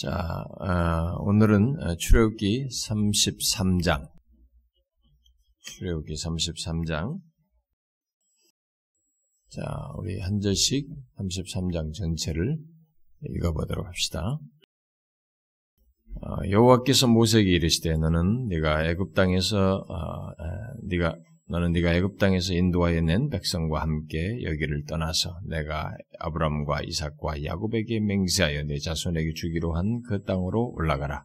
자, 어, 오늘은 출애굽기 33장. 출애굽기 33장. 자, 우리 한 절씩 33장 전체를 읽어 보도록 합시다. 어, 여호와께서 모세에게 이르시되 너는 네가 애굽 땅에서 어, 네가 너는 네가 애굽 땅에서 인도하여 낸 백성과 함께 여기를 떠나서 내가 아브람과 이삭과 야곱에게 맹세하여 내 자손에게 주기로 한 그 땅으로 올라가라.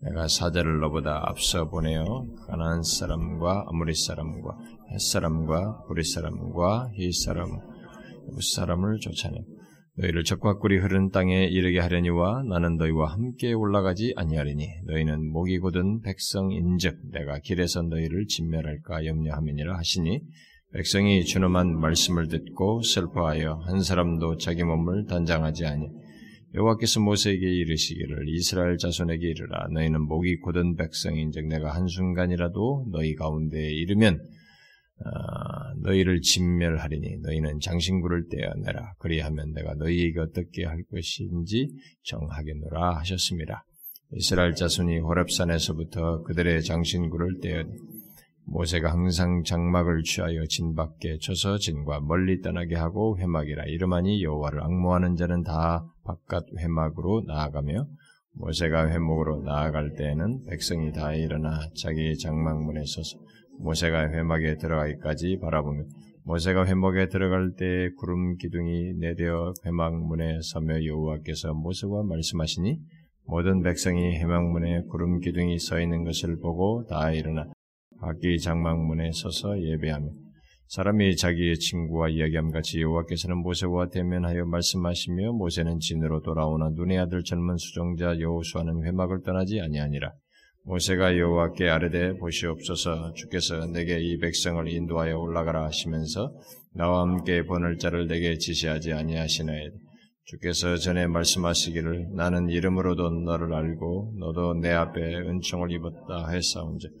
내가 사자를 너보다 앞서 보내어 가나안 사람과 아무리 사람과 햇 사람과 브리 사람과 히 사람, 무 사람을 쫓아내 너희를 적과 꿀이 흐르는 땅에 이르게 하려니와 나는 너희와 함께 올라가지 아니하리니 너희는 목이 곧은 백성인즉 내가 길에서 너희를 진멸할까 염려함이니라 하시니 백성이 준엄한 말씀을 듣고 슬퍼하여 한 사람도 자기 몸을 단장하지 아니 여호와께서 모세에게 이르시기를 이스라엘 자손에게 이르라 너희는 목이 곧은 백성인즉 내가 한순간이라도 너희 가운데에 이르면 어, 너희를 진멸하리니 너희는 장신구를 떼어내라. 그리하면 내가 너희에게 어떻게 할 것인지 정하겠노라 하셨습니다. 이스라엘 자손이 호렙산에서부터 그들의 장신구를 떼어 모세가 항상 장막을 취하여 진 밖에 쳐서 진과 멀리 떠나게 하고 회막이라 이름하니 여호와를 악모하는 자는 다 바깥 회막으로 나아가며 모세가 회목으로 나아갈 때에는 백성이 다 일어나 자기 장막문에 서서 모세가 회막에 들어가기까지 바라보며 모세가 회막에 들어갈 때 구름 기둥이 내려 회막문에 서며 여호와께서 모세와 말씀하시니 모든 백성이 회막문에 구름 기둥이 서 있는 것을 보고 다 일어나 각기 장막문에 서서 예배하며 사람이 자기의 친구와 이야기함 같이 여호와께서는 모세와 대면하여 말씀하시며 모세는 진으로 돌아오나 눈의 아들 젊은 수종자 여호수아는 회막을 떠나지 아니하니라. 모세가 여호와께 아뢰되 보시옵소서 주께서 내게 이 백성을 인도하여 올라가라 하시면서 나와 함께 보낼 자를 내게 지시하지 아니하시나이다. 주께서 전에 말씀하시기를 나는 이름으로도 너를 알고 너도 내 앞에 은총을 입었다 했사온즉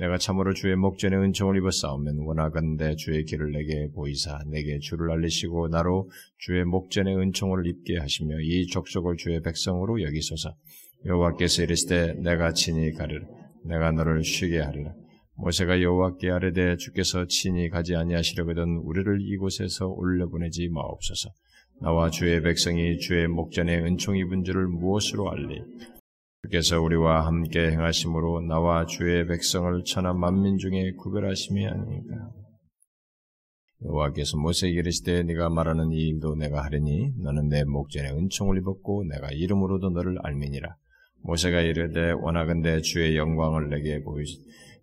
내가 참으로 주의 목전에 은총을 입었사오면 원하건대 주의 길을 내게 보이사 내게 주를 알리시고 나로 주의 목전에 은총을 입게 하시며 이 족속을 주의 백성으로 여기소서 여호와께서 이르시되 내가 친히 가리라. 내가 너를 쉬게 하리라. 모세가 여호와께 아뢰되 주께서 친히 가지 아니하시려거든 우리를 이곳에서 올려보내지 마옵소서. 나와 주의 백성이 주의 목전에 은총 입은 줄을 무엇으로 알리? 주께서 우리와 함께 행하심으로 나와 주의 백성을 천하 만민 중에 구별하심이 아니니까. 여호와께서 모세에게 이르시되 네가 말하는 이 일도 내가 하리니 너는 내 목전에 은총을 입었고 내가 이름으로도 너를 알미니라 모세가 이르되 원하건대 주의 영광을 내게 보이시.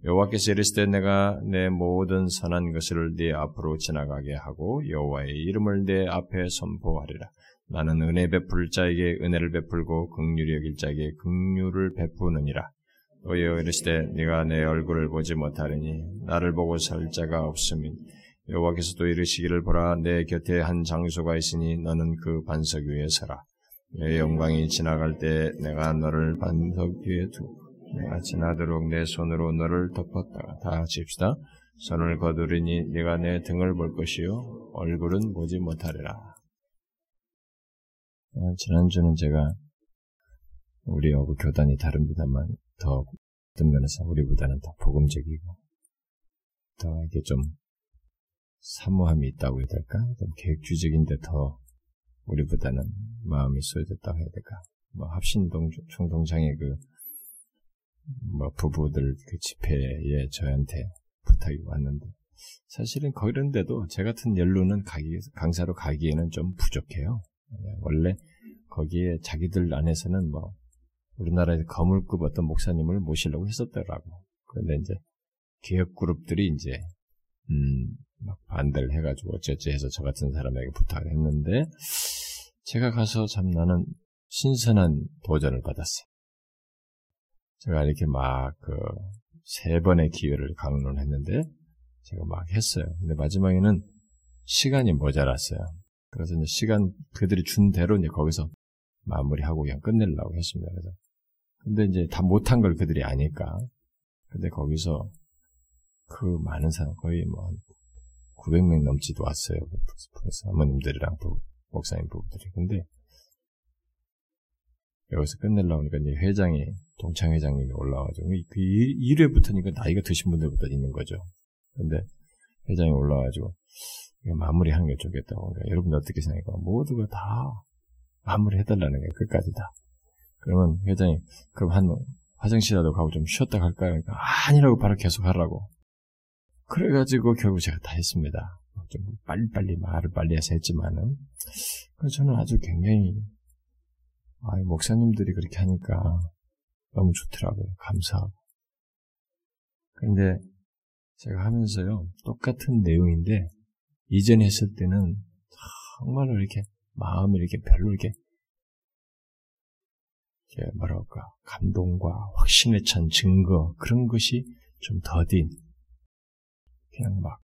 여호와께서 이르시되 내가 내 모든 선한 것을 네 앞으로 지나가게 하고 여호와의 이름을 내 앞에 선포하리라. 나는 은혜 베풀 자에게 은혜를 베풀고 긍휼히 여길 자에게 긍휼을 베푸느니라. 또 이르시되 네가 내 얼굴을 보지 못하리니 나를 보고 살 자가 없으니 여호와께서 또 이르시기를 보라 내 곁에 한 장소가 있으니 너는 그 반석 위에 서라. 내 영광이 지나갈 때 내가 너를 반석 뒤에 두고 내가 지나도록 내 손으로 너를 덮었다가 다 합시다. 손을 거두리니 네가 내 등을 볼 것이요 얼굴은 보지 못하리라. 어, 지난주는 제가 우리하고 교단이 다릅니다만 더 어떤 면에서 우리보다는 더 복음적이고 더 이게 좀 사모함이 있다고 해야 될까? 좀 계획주의적인데 더 우리보다는 마음이 쏘여졌다고 해야 될까? 뭐 합신동 총동창의 그 뭐 부부들 그 집회에 저한테 부탁이 왔는데 사실은 그런데도 제 같은 연루는 가기, 강사로 가기에는 좀 부족해요. 예, 원래 거기에 자기들 안에서는 뭐 우리나라에서 거물급 어떤 목사님을 모시려고 했었더라고. 그런데 이제 개혁 그룹들이 이제 음, 막 반대를 해가지고 어쩌지 해서 저 같은 사람에게 부탁을 했는데 제가 가서 참 나는 신선한 도전을 받았어요. 제가 이렇게 막 그 세 번의 기회를 강론했는데 제가 막 했어요. 근데 마지막에는 시간이 모자랐어요. 그래서 이제 시간 그들이 준 대로 이제 거기서 마무리하고 그냥 끝내려고 했습니다. 그래서 근데 이제 다 못한 걸 그들이 아니까. 근데 거기서 그 많은 사람 거의 뭐 900명 넘지도 왔어요. 사모님들이랑 목사님 부부들이. 근데 여기서 끝내려고 하니까 이제 회장이, 동창 회장님이 올라와가지고, 그 1회부터니까 나이가 드신 분들부터 있는 거죠. 근데 회장이 올라와가지고, 마무리하는 게 좋겠다고. 그러니까 여러분 어떻게 생각해요? 모두가 다 마무리해달라는 거예요. 끝까지 다. 그러면 회장이, 그럼 한 화장실이라도 가고 좀 쉬었다 갈까요? 그러니까 아니라고 바로 계속 하라고. 그래가지고 결국 제가 다 했습니다. 좀 빨리빨리 말을 빨리 해서 했지만은. 그래서 저는 아주 굉장히, 아, 목사님들이 그렇게 하니까 너무 좋더라고요. 감사하고. 근데 제가 하면서요, 똑같은 내용인데, 이전에 했을 때는 정말로 이렇게 마음이 이렇게 별로 이렇게 뭐랄까 감동과 확신에 찬 증거 그런 것이 좀 더딘 그냥 막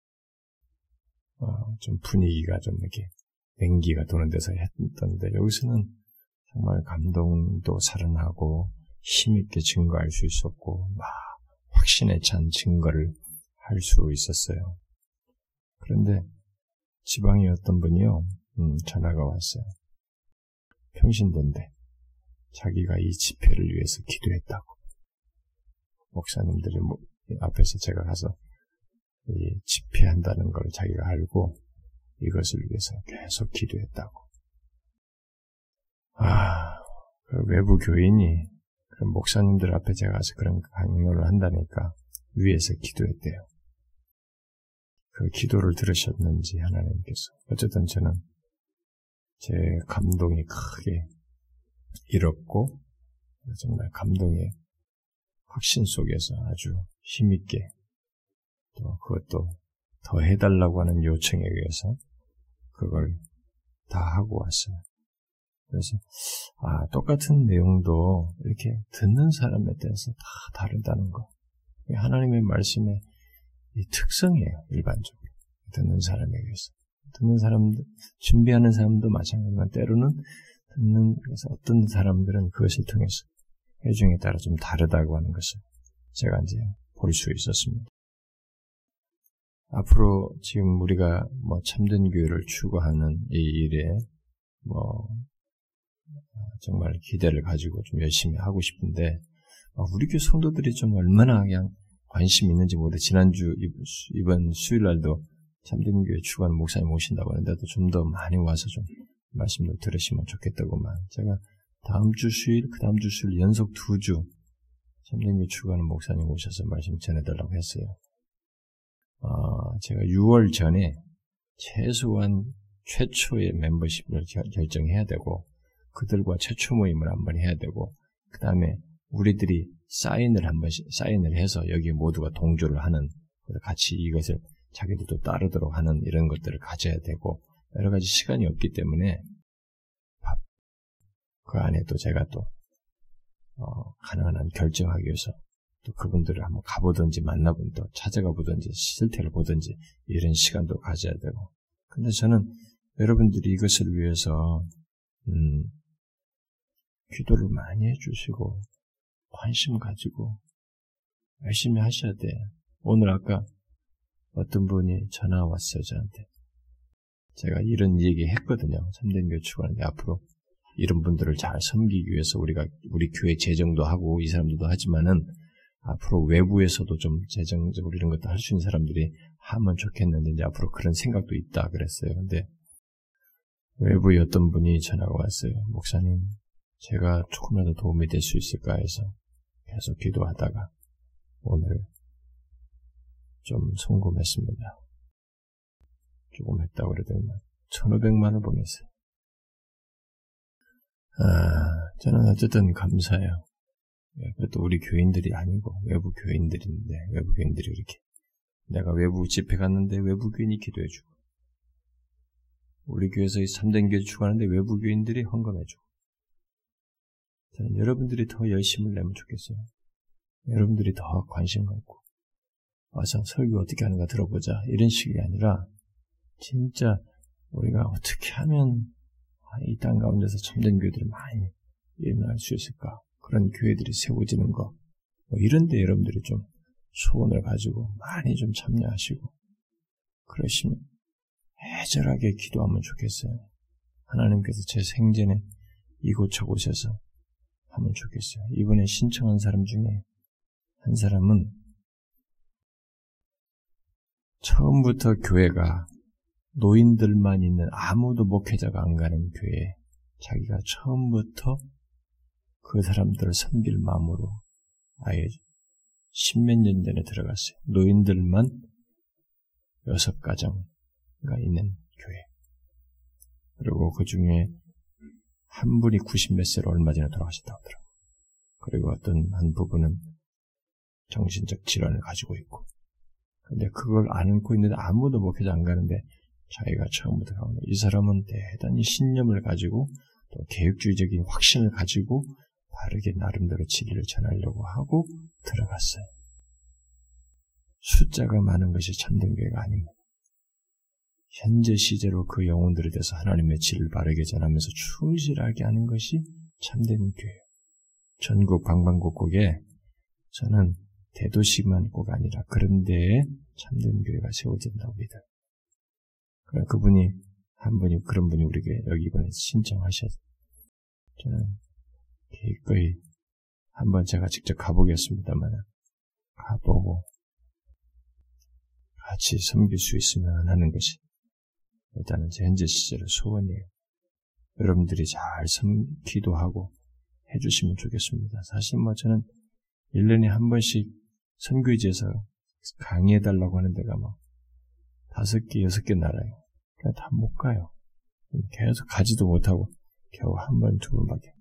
어, 좀 분위기가 좀 이렇게 냉기가 도는 데서 했던데 여기서는 정말 감동도 살아나고 힘있게 증거할 수 있었고 막 확신에 찬 증거를 할 수 있었어요. 그런데 지방에 어떤 분이요 음, 전화가 왔어요. 평신도인데 자기가 이 집회를 위해서 기도했다고. 목사님들이 뭐, 앞에서 제가 가서 이 집회한다는 걸 자기가 알고 이것을 위해서 계속 기도했다고. 아, 그 외부 교인이 그 목사님들 앞에 제가 가서 그런 강요를 한다니까 위에서 기도했대요. 그 기도를 들으셨는지 하나님께서 어쨌든 저는 제 감동이 크게 이롭고 정말 감동의 확신 속에서 아주 힘있게 또 그것도 더 해달라고 하는 요청에 의해서 그걸 다 하고 왔어요. 그래서 아 똑같은 내용도 이렇게 듣는 사람에 대해서 다 다르다는 거. 하나님의 말씀의 이 특성이에요. 일반적으로 듣는 사람에 의해서 듣는 사람들 준비하는 사람도 마찬가지지만 때로는 듣는 그래서 어떤 사람들은 그것을 통해서 회중에 따라 좀 다르다고 하는 것을 제가 이제 볼 수 있었습니다. 앞으로 지금 우리가 뭐 참된 교회를 추구하는 이 일에 뭐 정말 기대를 가지고 좀 열심히 하고 싶은데 아, 우리 교회 성도들이 좀 얼마나 그냥 관심 있는지 모르 지난주 이번 수요일 날도 참된 교회 추구하는 목사님 오신다고 하는데도 좀 더 많이 와서 좀 말씀을 들으시면 좋겠다고만. 제가 다음 주 수요일, 그 다음 주 수요일 연속 두 주 참된 교회 추구하는 목사님 오셔서 말씀 전해달라고 했어요. 어, 제가 6월 전에 최소한 최초의 멤버십을 결정해야 되고 그들과 최초 모임을 한번 해야 되고 그 다음에 우리들이 사인을 한 번씩 사인을 해서 여기 모두가 동조를 하는 같이 이것을 자기들도 따르도록 하는 이런 것들을 가져야 되고 여러 가지 시간이 없기 때문에 그 안에 또 제가 또 어, 가능한 한 결정하기 위해서 또 그분들을 한번 가보든지 만나본 또 찾아가 보든지 실태를 보든지 이런 시간도 가져야 되고 근데 저는 여러분들이 이것을 위해서 음, 기도를 많이 해주시고 관심 가지고 열심히 하셔야 돼. 오늘 아까 어떤 분이 전화 왔어요 저한테. 제가 이런 얘기 했거든요. 3대 교회 추구하는데 앞으로 이런 분들을 잘 섬기기 위해서 우리가 우리 교회 재정도 하고 이 사람들도 하지만은 앞으로 외부에서도 좀 재정적으로 이런 것도 할 수 있는 사람들이 하면 좋겠는데 이제 앞으로 그런 생각도 있다 그랬어요. 근데 외부의 어떤 분이 전화가 왔어요. 목사님, 제가 조금이라도 도움이 될 수 있을까 해서 계속 기도하다가 오늘 좀 성공했습니다. 조금 했다고 그러더니 1500만 원 보냈어요. 아, 저는 어쨌든 감사해요. 예, 그래도 우리 교인들이 아니고 외부 교인들인데 외부 교인들이 이렇게 내가 외부 집회 갔는데 외부 교인이 기도해주고 우리 교회에서 3대 교회 추구하는데 외부 교인들이 헌금해주고 저는 여러분들이 더 열심을 내면 좋겠어요. 여러분들이 더 관심 갖고 와서 설교 어떻게 하는가 들어보자 이런 식이 아니라 진짜 우리가 어떻게 하면 이 땅 가운데서 참된 교회들이 많이 일어날 수 있을까 그런 교회들이 세워지는 거, 뭐 이런 데 여러분들이 좀 소원을 가지고 많이 좀 참여하시고, 그러시면 애절하게 기도하면 좋겠어요. 하나님께서 제 생전에 이곳저곳에서 하면 좋겠어요. 이번에 신청한 사람 중에 한 사람은 처음부터 교회가 노인들만 있는 아무도 목회자가 안 가는 교회에 자기가 처음부터 그 사람들을 섬길 마음으로 아예 십몇 년 전에 들어갔어요. 노인들만 여섯 가정가 있는 교회. 그리고 그 중에 한 분이 90몇 세로 얼마 전에 돌아가셨다고 하더라고요. 그리고 어떤 한 부분은 정신적 질환을 가지고 있고. 근데 그걸 안고 있는데 아무도 목회자 안 가는데 자기가 처음부터 가는 이 사람은 대단히 신념을 가지고 또 계획주의적인 확신을 가지고 바르게 나름대로 진리를 전하려고 하고 들어갔어요. 숫자가 많은 것이 참된 교회가 아닙니다. 현재 시제로 그 영혼들에 대해서 하나님의 진리를 바르게 전하면서 충실하게 하는 것이 참된 교회예요. 전국 방방곡곡에 저는 대도시만 꼭 아니라 그런 데에 참된 교회가 세워진다고 믿어요. 그분이 한 분이 그런 분이 우리에게 여기 이번에 신청하셨어요. 저는 기꺼이 한번 제가 직접 가보겠습니다만 가보고 같이 섬길 수 있으면 하는 것이 일단은 제 현재 시절의 소원이에요. 여러분들이 잘 섬, 기도하고 해주시면 좋겠습니다. 사실 뭐 저는 1년에 한 번씩 선교지에서 강의해달라고 하는 데가 뭐 다섯 개, 여섯 개 나라예요. 그냥 다 못 가요. 계속 가지도 못하고 겨우 한 번, 두 번밖에.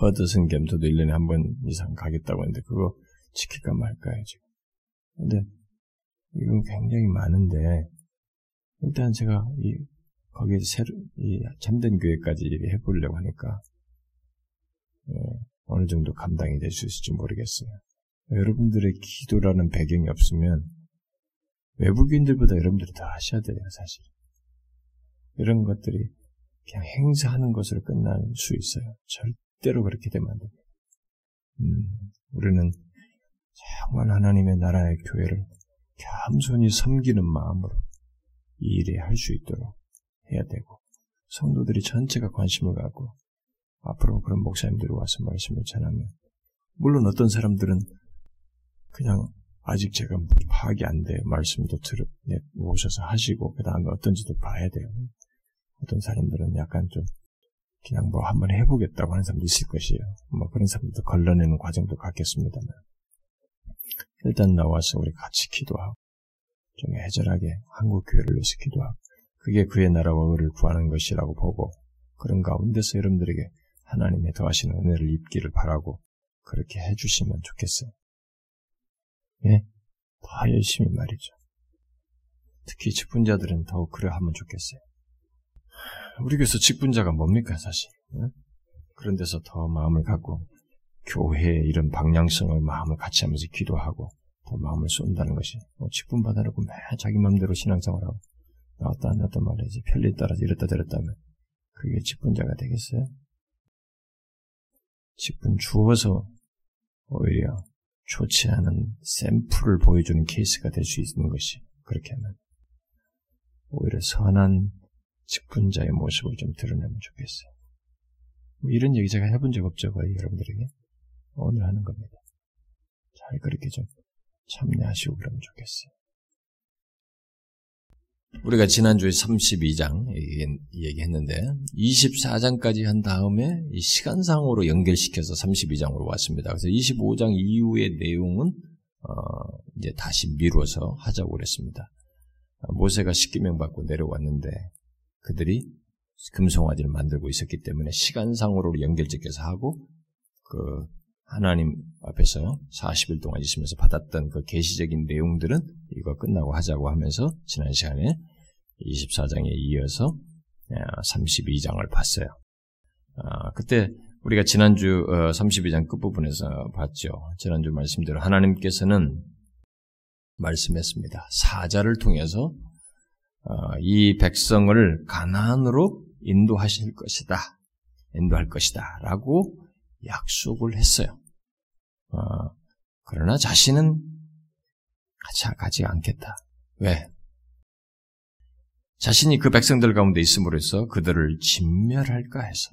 허드슨 겸토도 1년에 한 번 이상 가겠다고 했는데 그거 지킬까 말까요, 지금. 근데 이거 굉장히 많은데 일단 제가 이 거기에 새로 이 참된 교회까지 해보려고 하니까 예, 어느 정도 감당이 될 수 있을지 모르겠어요. 여러분들의 기도라는 배경이 없으면 외국인들보다 여러분들이 더 하셔야 돼요, 사실. 이런 것들이 그냥 행사하는 것으로 끝날 수 있어요. 절대 로 그렇게 되면 안 됩니다. 음, 우리는 정말 하나님의 나라의 교회를 겸손히 섬기는 마음으로 이 일에 할 수 있도록 해야 되고 성도들이 전체가 관심을 갖고 앞으로 그런 목사님들이 와서 말씀을 전하면 물론 어떤 사람들은 그냥 아직 제가 파악이 안 돼요. 말씀도 들어 네, 오셔서 하시고 그 다음에 어떤지도 봐야 돼요. 어떤 사람들은 약간 좀 그냥 뭐 한번 해보겠다고 하는 사람도 있을 것이에요. 뭐 그런 사람들도 걸러내는 과정도 갖겠습니다만 일단 나와서 우리 같이 기도하고 좀 애절하게 한국 교회를 위해서 기도하고 그게 그의 나라와 의를 구하는 것이라고 보고 그런 가운데서 여러분들에게 하나님의 더하시는 은혜를 입기를 바라고 그렇게 해주시면 좋겠어요. 예? 더 열심히 말이죠. 특히 직분자들은 더욱 그래 하면 좋겠어요. 우리 교회에서 직분자가 뭡니까, 사실? 예? 그런 데서 더 마음을 갖고 교회의 이런 방향성을 마음을 같이 하면서 기도하고 더 마음을 쏜다는 것이 뭐 직분 받아놓고 매 자기 마음대로 신앙생활하고 나왔다 안 나왔다 말이지 편리에 따라서 이랬다 저랬다 하면 그게 직분자가 되겠어요? 직분 주어서 오히려 좋지 않은 샘플을 보여주는 케이스가 될 수 있는 것이 그렇게 하면 오히려 선한 직분자의 모습을 좀 드러내면 좋겠어요. 뭐 이런 얘기 제가 해본 적 없죠, 거의 여러분들에게. 오늘 하는 겁니다. 잘 그렇게 좀 참여하시고 그러면 좋겠어요. 우리가 지난주에 32장 얘기했는데 24장까지 한 다음에 시간상으로 연결시켜서 32장으로 왔습니다. 그래서 25장 이후의 내용은 어 이제 다시 미뤄서 하자고 그랬습니다. 모세가 십계명 받고 내려왔는데 그들이 금송아지를 만들고 있었기 때문에 시간상으로 연결짓겨서 하고 그 하나님 앞에서 40일 동안 있으면서 받았던 그 계시적인 내용들은 이거 끝나고 하자고 하면서 지난 시간에 24장에 이어서 32장을 아, 봤어요. 아, 그때 우리가 지난주 32장 어, 끝부분에서 봤죠. 지난주 말씀대로 하나님께서는 말씀했습니다. 사자를 통해서 어, 이 백성을 가나안으로 인도하실 것이다. 인도할 것이다. 라고 약속을 했어요. 어, 그러나 자신은 같이 가지 않겠다. 왜? 자신이 그 백성들 가운데 있음으로 해서 그들을 진멸할까 해서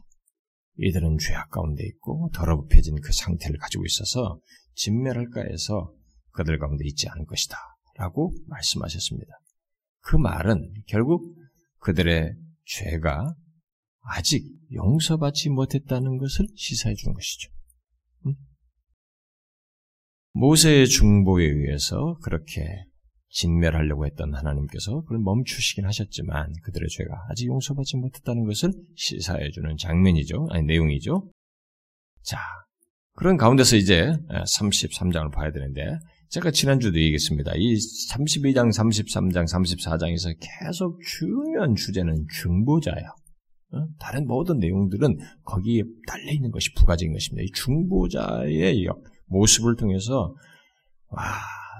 이들은 죄악 가운데 있고 더럽혀진 그 상태를 가지고 있어서 진멸할까 해서 그들 가운데 있지 않을 것이다. 라고 말씀하셨습니다. 그 말은 결국 그들의 죄가 아직 용서받지 못했다는 것을 시사해 주는 것이죠. 모세의 중보에 의해서 그렇게 진멸하려고 했던 하나님께서 그걸 멈추시긴 하셨지만 그들의 죄가 아직 용서받지 못했다는 것을 시사해 주는 장면이죠. 아니 내용이죠. 자, 그런 가운데서 이제 33장을 봐야 되는데 제가 지난주도 얘기했습니다. 이 32장, 33장, 34장에서 계속 중요한 주제는 중보자야. 어? 다른 모든 내용들은 거기에 달려 있는 것이 부가적인 것입니다. 이 중보자의 모습을 통해서 와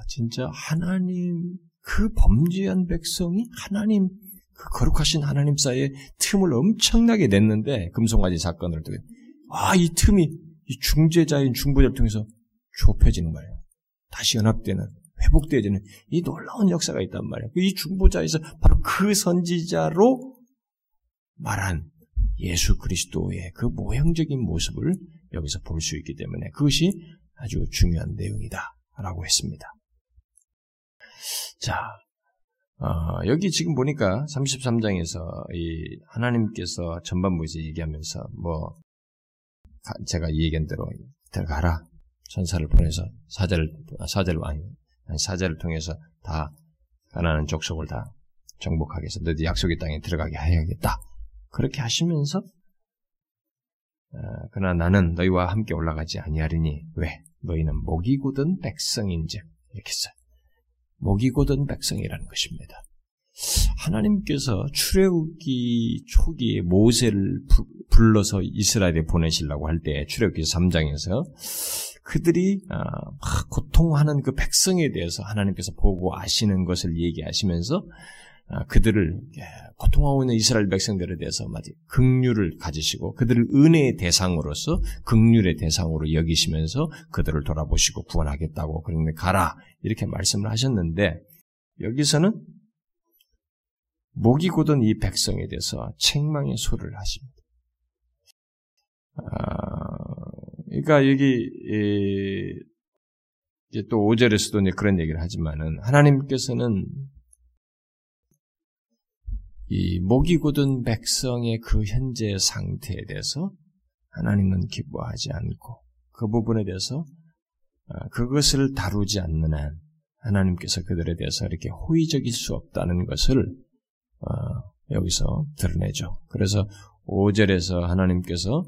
진짜 하나님 그 범죄한 백성이 하나님 그 거룩하신 하나님 사이에 틈을 엄청나게 냈는데 금송아지 사건을 통해 아 이 틈이 이 중재자인 중보자를 통해서 좁혀지는 거예요. 다시 연합되는 회복되어지는 이 놀라운 역사가 있단 말이에요. 이 중보자에서 바로 그 선지자로 말한 예수 그리스도의 그 모형적인 모습을 여기서 볼 수 있기 때문에 그것이 아주 중요한 내용이다라고 했습니다. 자, 어, 여기 지금 보니까 33장에서 이 하나님께서 전반부에서 얘기하면서 뭐 제가 얘기한 대로 들어가라 전사를 보내서 사제를 사제를 아니 사제를 통해서 다 가나안 족속을 다 정복하게 해서 너희 약속의 땅에 들어가게 해야겠다. 그렇게 하시면서 어, 그러나 나는 너희와 함께 올라가지 아니하리니 왜? 너희는 목이 굳은 백성인즉 이렇게 써요. 목이 곧은 백성이라는 것입니다. 하나님께서 출애굽기 초기에 모세를 불러서 이스라엘에 보내시려고 할 때 출애굽기 3장에서 그들이 아, 고통하는 그 백성에 대해서 하나님께서 보고 아시는 것을 얘기하시면서 아, 그들을 예, 고통하고 있는 이스라엘 백성들에 대해서 마치 극률을 가지시고 그들을 은혜의 대상으로서 극률의 대상으로 여기시면서 그들을 돌아보시고 구원하겠다고 그런데 가라 이렇게 말씀을 하셨는데 여기서는 목이 고든 이 백성에 대해서 책망의 소리를 하십니다. 아, 그러니까 여기 이제 또 5절에서도 그런 얘기를 하지만은 하나님께서는 이 목이 굳은 백성의 그 현재 상태에 대해서 하나님은 기뻐하지 않고 그 부분에 대해서 어, 그것을 다루지 않는 한 하나님께서 그들에 대해서 이렇게 호의적일 수 없다는 것을 어, 여기서 드러내죠. 그래서 5절에서 하나님께서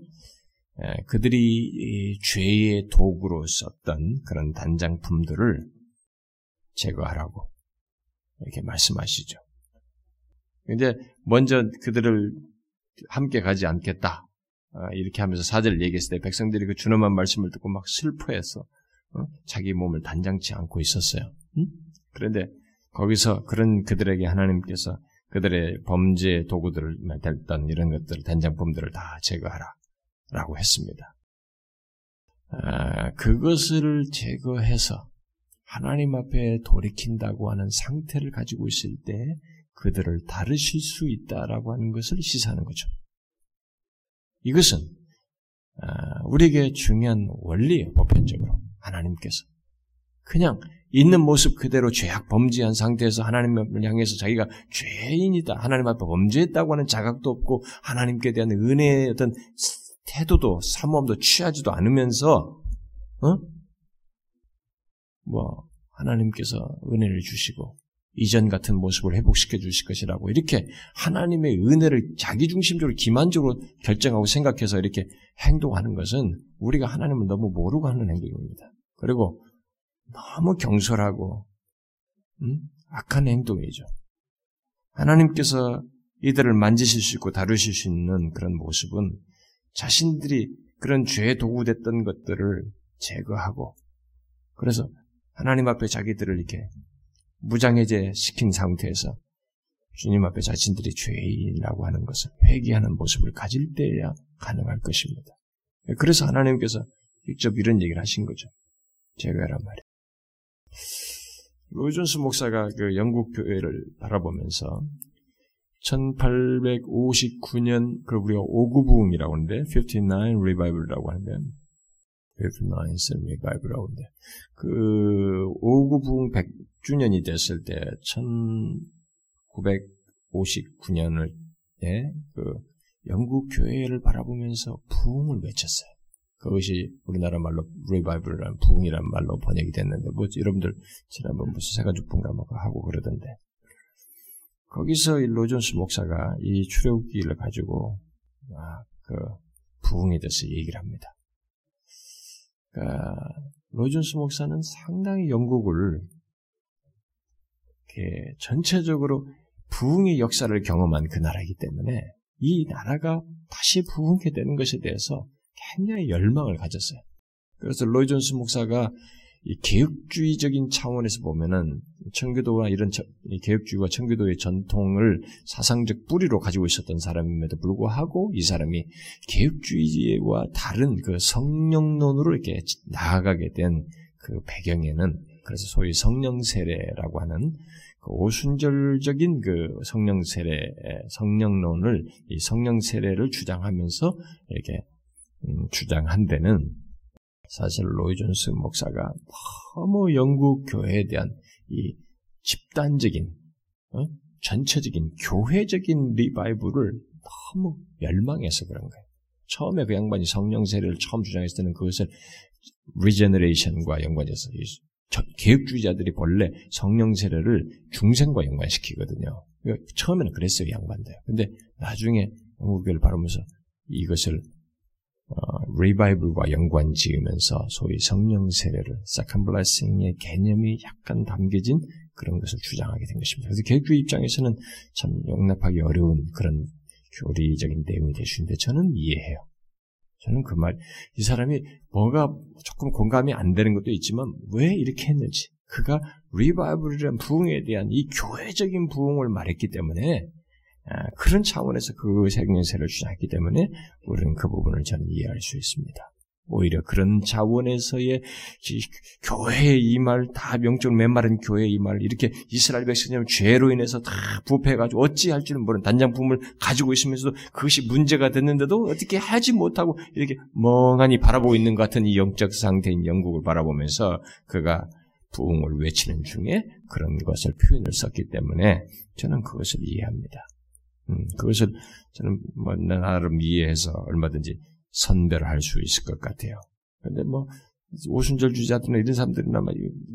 그들이 죄의 도구로 썼던 그런 단장품들을 제거하라고 이렇게 말씀하시죠. 근데 먼저 그들을 함께 가지 않겠다. 아, 이렇게 하면서 사절을 얘기했을 때 백성들이 그 준엄한 말씀을 듣고 막 슬퍼해서 어? 자기 몸을 단장치 않고 있었어요. 그런데 거기서 그런 그들에게 하나님께서 그들의 범죄 도구들을 됐던 이런 것들 단장품들을 다 제거하라 라고 했습니다. 아, 그것을 제거해서 하나님 앞에 돌이킨다고 하는 상태를 가지고 있을 때 그들을 다루실 수 있다라고 하는 것을 시사하는 거죠. 이것은 아, 우리에게 중요한 원리예요. 보편적으로 하나님께서 그냥 있는 모습 그대로 죄악 범죄한 상태에서 하나님을 향해서 자기가 죄인이다 하나님 앞에 범죄했다고 하는 자각도 없고 하나님께 대한 은혜의 어떤 태도도 사모함도 취하지도 않으면서 어? 뭐 하나님께서 은혜를 주시고 이전 같은 모습을 회복시켜 주실 것이라고 이렇게 하나님의 은혜를 자기중심적으로 기만적으로 결정하고 생각해서 이렇게 행동하는 것은 우리가 하나님을 너무 모르고 하는 행동입니다. 그리고 너무 경솔하고 음? 악한 행동이죠. 하나님께서 이들을 만지실 수 있고 다루실 수 있는 그런 모습은 자신들이 그런 죄의 도구됐던 것들을 제거하고 그래서 하나님 앞에 자기들을 이렇게 무장해제 시킨 상태에서 주님 앞에 자신들이 죄인이라고 하는 것을 회개하는 모습을 가질 때야 가능할 것입니다. 그래서 하나님께서 직접 이런 얘기를 하신 거죠. 제가란 말이에요. 로이존스 목사가 그 영국 교회를 바라보면서 1859년 그 우리가 오구 부흥이라고 하는데 59 revival이라고 하는데 59 revival이라고 하는데 그 오구 부흥 100주년이 됐을 때 1959년을 예, 그 영국 교회를 바라보면서 부흥을 외쳤어요. 그것이 우리나라 말로 revival이라는 부흥이라는 말로 번역이 됐는데 뭐 여러분들 지난번 무슨 세가죽분가 뭐 하고 그러던데 거기서 이 로존스 목사가 이 출애굽기를 가지고 아, 그 부흥에 대해서 얘기를 합니다. 그러니까 로존스 목사는 상당히 영국을 이렇게 전체적으로 부흥의 역사를 경험한 그 나라이기 때문에 이 나라가 다시 부흥게 되는 것에 대해서 굉장히 열망을 가졌어요. 그래서 로이존스 목사가 이 개혁주의적인 차원에서 보면은 청교도와 이런 개혁주의와 청교도의 전통을 사상적 뿌리로 가지고 있었던 사람임에도 불구하고 이 사람이 개혁주의와 다른 그 성령론으로 이렇게 나아가게 된 그 배경에는 그래서 소위 성령 세례라고 하는 그 오순절적인 그 성령 세례 성령론을 이 성령 세례를 주장하면서 이렇게 음, 주장한 데는 사실 로이 존스 목사가 너무 영국 교회에 대한 이 집단적인 어? 전체적인 교회적인 리바이벌을 너무 열망해서 그런 거예요. 처음에 그 양반이 성령 세례를 처음 주장했을 때는 그것을 regeneration과 연관해서 개혁주의자들이 본래 성령 세례를 중생과 연관시키거든요. 그러니까 처음에는 그랬어요, 양반들. 근데 나중에 영국교회를 바라보면서 이것을 어, 리바이벌과 연관 지으면서 소위 성령 세례를 second blessing의 개념이 약간 담겨진 그런 것을 주장하게 된 것입니다. 그래서 개혁주의 입장에서는 참 용납하기 어려운 그런 교리적인 내용이 있는데 저는 이해해요. 저는 그 말, 이 사람이 뭐가 조금 공감이 안 되는 것도 있지만 왜 이렇게 했는지, 그가 리바이블이라는 부흥에 대한 이 교회적인 부흥을 말했기 때문에 아, 그런 차원에서 그 생명세를 주장했기 때문에 우리는 그 부분을 저는 이해할 수 있습니다. 오히려 그런 차원에서의 교회의 이 말, 다 명적으로 메마른 교회의 이 말, 이렇게 이스라엘 백성이 죄로 인해서 다 부패해가지고 어찌할 줄은 모르는 단장품을 가지고 있으면서도 그것이 문제가 됐는데도 어떻게 하지 못하고 이렇게 멍하니 바라보고 있는 것 같은 이 영적 상태인 영국을 바라보면서 그가 부흥을 외치는 중에 그런 것을 표현을 썼기 때문에 저는 그것을 이해합니다. 음, 그것을 저는 뭐 나름 이해해서 얼마든지 선별할 수 있을 것 같아요. 근데 뭐 오순절 주자들이나 이런 사람들이나 막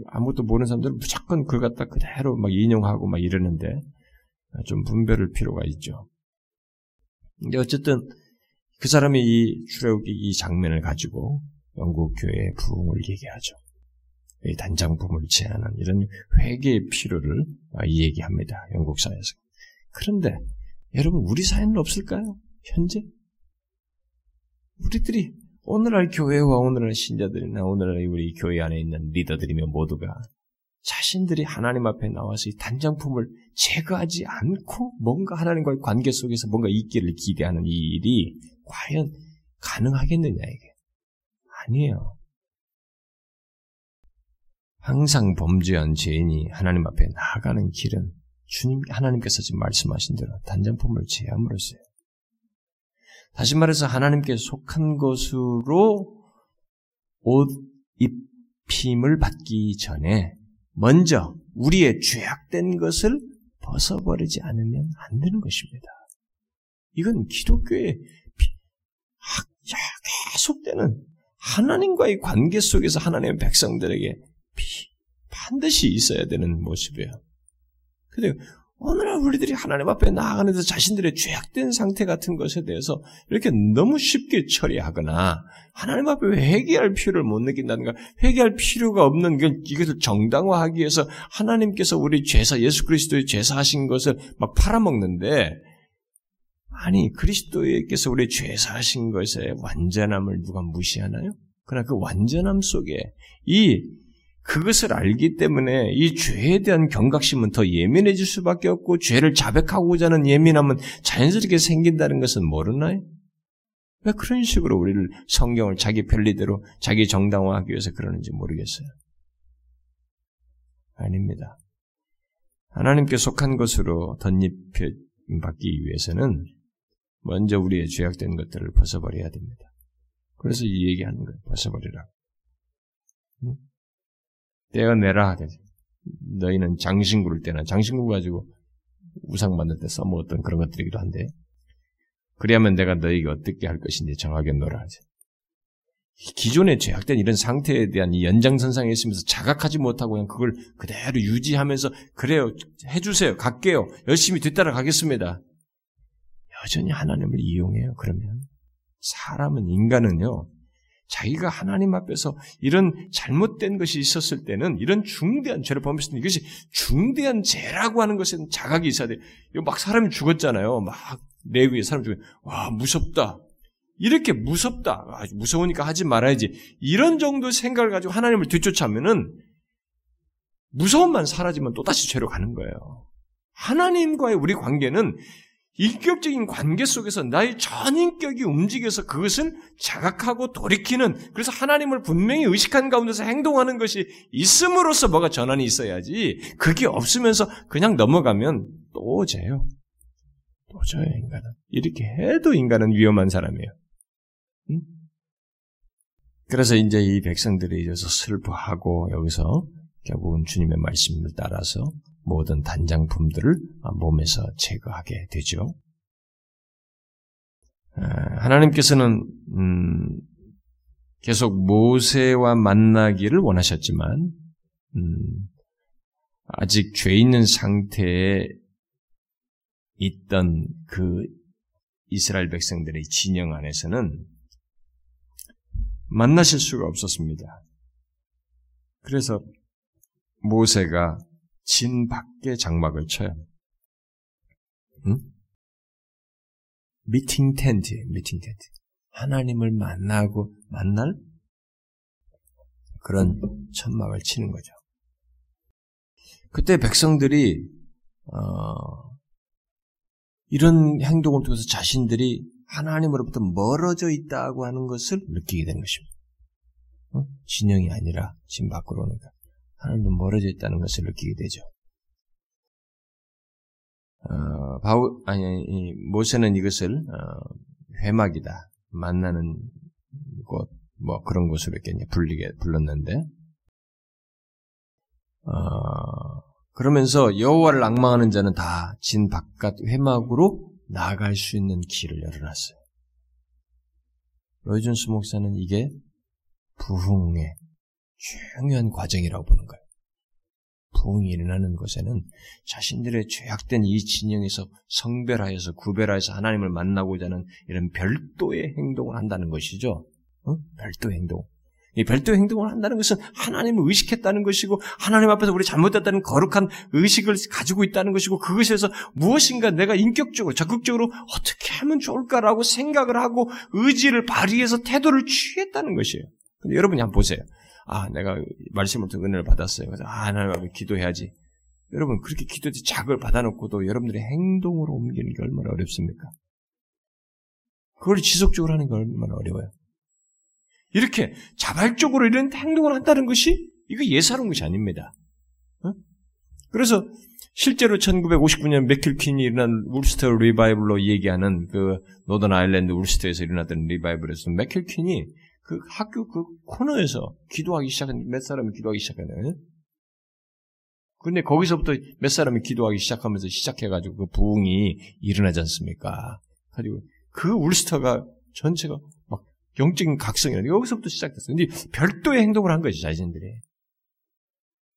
아무것도 모르는 사람들은 무조건 그걸 갖다 그대로 막 인용하고 막 이러는데 좀 분별할 필요가 있죠. 근데 어쨌든 그 사람이 이 출애굽기 이 장면을 가지고 영국 교회의 부흥을 얘기하죠. 이 단장품을 제하는 이런 회개의 필요를 얘기합니다. 영국 사회에서. 그런데 여러분, 우리 사회는 없을까요? 현재? 우리들이 오늘날 교회와 오늘날 신자들이나 오늘날 우리 교회 안에 있는 리더들이며 모두가 자신들이 하나님 앞에 나와서 이 단장품을 제거하지 않고 뭔가 하나님과의 관계 속에서 뭔가 있기를 기대하는 이 일이 과연 가능하겠느냐, 이게. 아니에요. 항상 범죄한 죄인이 하나님 앞에 나아가는 길은 주님, 하나님께서 지금 말씀하신 대로 단장품을 제함으로써요. 다시 말해서 하나님께 속한 것으로 옷 입힘을 받기 전에 먼저 우리의 죄악된 것을 벗어버리지 않으면 안 되는 것입니다. 이건 기독교의 계속되는 하나님과의 관계 속에서 하나님의 백성들에게 반드시 있어야 되는 모습이에요. 근데 오늘날 우리들이 하나님 앞에 나아가는 데서 자신들의 죄악된 상태 같은 것에 대해서 이렇게 너무 쉽게 처리하거나 하나님 앞에 회개할 필요를 못 느낀다든가 회개할 필요가 없는 이것을 정당화하기 위해서 하나님께서 우리 죄사 예수 그리스도의 죄사하신 것을 막 팔아먹는데 아니 그리스도께서 우리 죄사하신 것의 완전함을 누가 무시하나요? 그러나 그 완전함 속에 이 그것을 알기 때문에 이 죄에 대한 경각심은 더 예민해질 수밖에 없고 죄를 자백하고자 하는 예민함은 자연스럽게 생긴다는 것은 모르나요? 왜 그런 식으로 우리를 성경을 자기 편리대로 자기 정당화하기 위해서 그러는지 모르겠어요. 아닙니다. 하나님께 속한 것으로 덧입혀 받기 위해서는 먼저 우리의 죄악된 것들을 벗어버려야 됩니다. 그래서 이 얘기하는 거예요. 벗어버리라. 응? 때가 내라 하듯이. 너희는 장신 구를 때나 장신 구 가지고 우상 만들 때 써먹었던 그런 것들이기도 한데 그리하면 내가 너희에게 어떻게 할 것인지 정하겠노라 하지. 기존의 죄악된 이런 상태에 대한 이 연장선상에 있으면서 자각하지 못하고 그냥 그걸 그대로 유지하면서 그래요 해주세요 갈게요 열심히 뒤따라 가겠습니다. 여전히 하나님을 이용해요. 그러면 사람은 인간은요 자기가 하나님 앞에서 이런 잘못된 것이 있었을 때는 이런 중대한 죄를 범했을 때 이것이 중대한 죄라고 하는 것은 자각이 있어야 돼. 이거 막 사람이 죽었잖아요. 막 내 위에 사람 죽어. 와 무섭다. 이렇게 무섭다. 아, 무서우니까 하지 말아야지. 이런 정도 생각을 가지고 하나님을 뒤쫓아면은 무서움만 사라지면 또다시 죄로 가는 거예요. 하나님과의 우리 관계는 인격적인 관계 속에서 나의 전 인격이 움직여서 그것을 자각하고 돌이키는 그래서 하나님을 분명히 의식한 가운데서 행동하는 것이 있음으로써 뭐가 전환이 있어야지 그게 없으면서 그냥 넘어가면 또 져요. 또 져요 인간은. 이렇게 해도 인간은 위험한 사람이에요. 응? 그래서 이제 이 백성들이 이제서 슬퍼하고 여기서 결국은 주님의 말씀을 따라서 모든 단장품들을 몸에서 제거하게 되죠. 하나님께서는 음, 계속 모세와 만나기를 원하셨지만 음, 아직 죄 있는 상태에 있던 그 이스라엘 백성들의 진영 안에서는 만나실 수가 없었습니다. 그래서 모세가 진 밖에 장막을 쳐요. 응? 미팅 텐트, 미팅 텐트. 하나님을 만나고 만날 그런 천막을 치는 거죠. 그때 백성들이 어, 이런 행동을 통해서 자신들이 하나님으로부터 멀어져 있다고 하는 것을 느끼게 되는 것입니다. 어? 진영이 아니라 진 밖으로 오니까. 하나님도 멀어져 있다는 것을 느끼게 되죠. 어, 바울 아니, 아니 모세는 이것을 어, 회막이다 만나는 곳 뭐 그런 곳으로 이렇게 불리게 불렀는데 어, 그러면서 여호와를 악망하는 자는 다 진 바깥 회막으로 나갈 수 있는 길을 열어놨어요. 로이준스 목사는 이게 부흥의 중요한 과정이라고 보는 거예요. 부흥이 일어나는 것에는 자신들의 죄악된 이 진영에서 성별하여서 구별하여서 하나님을 만나고자 하는 이런 별도의 행동을 한다는 것이죠. 어? 별도 행동. 이 별도 행동을 한다는 것은 하나님을 의식했다는 것이고 하나님 앞에서 우리 잘못했다는 거룩한 의식을 가지고 있다는 것이고 그것에서 무엇인가 내가 인격적으로 적극적으로 어떻게 하면 좋을까라고 생각을 하고 의지를 발휘해서 태도를 취했다는 것이에요. 근데 여러분이 한번 보세요. 아, 내가 듣고 은혜를 받았어요. 그래서 아, 하나님 앞에 기도해야지. 여러분 그렇게 기도지 자극을 받아놓고도 여러분들의 행동으로 옮기는 게 얼마나 어렵습니까? 그걸 지속적으로 하는 게 얼마나 어려워요. 이렇게 자발적으로 이런 행동을 한다는 것이 이거 예사로운 것이 아닙니다. 어? 그래서 실제로 1959년 맥킬킨이 일어난 울스터 리바이블로 얘기하는 그 노던 아일랜드 울스터에서 일어났던 리바이블에서 맥킬킨이 그 학교 그 코너에서 기도하기 시작한 몇 사람이 기도하기 시작하네. 근데 거기서부터 몇 사람이 기도하기 시작하면서 시작해가지고 그 부흥이 일어나지 않습니까? 가지고 그 울스터가 전체가 막 영적인 각성이 여기서부터 시작됐어요. 근데 별도의 행동을 한 거지 자신들이.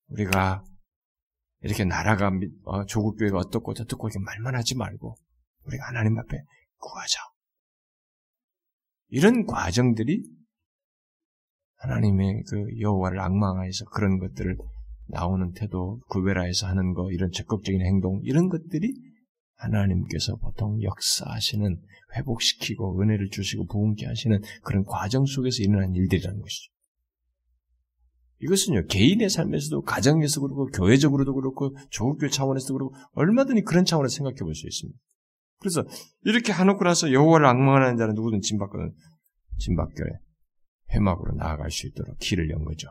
우리가 이렇게 나라가 어, 조국 교회가 어떻고 저떻고 이렇게 말만 하지 말고 우리가 하나님 앞에 구하자. 이런 과정들이 하나님의 그 여호와를 악망하여서 그런 것들을 나오는 태도, 구별하여서 하는 거, 이런 적극적인 행동, 이런 것들이 하나님께서 보통 역사하시는 회복시키고 은혜를 주시고 부흥케 하시는 그런 과정 속에서 일어난 일들이라는 것이죠. 이것은요, 개인의 삶에서도, 가정에서 그렇고, 교회적으로도 그렇고, 조국교 차원에서도 그렇고, 얼마든지 그런 차원에서 생각해 볼 수 있습니다. 그래서, 이렇게 하놓고 나서 여호와를 악망하는 자는 누구든 진박거든, 진박교회, 회막으로 나아갈 수 있도록 길을 연 거죠.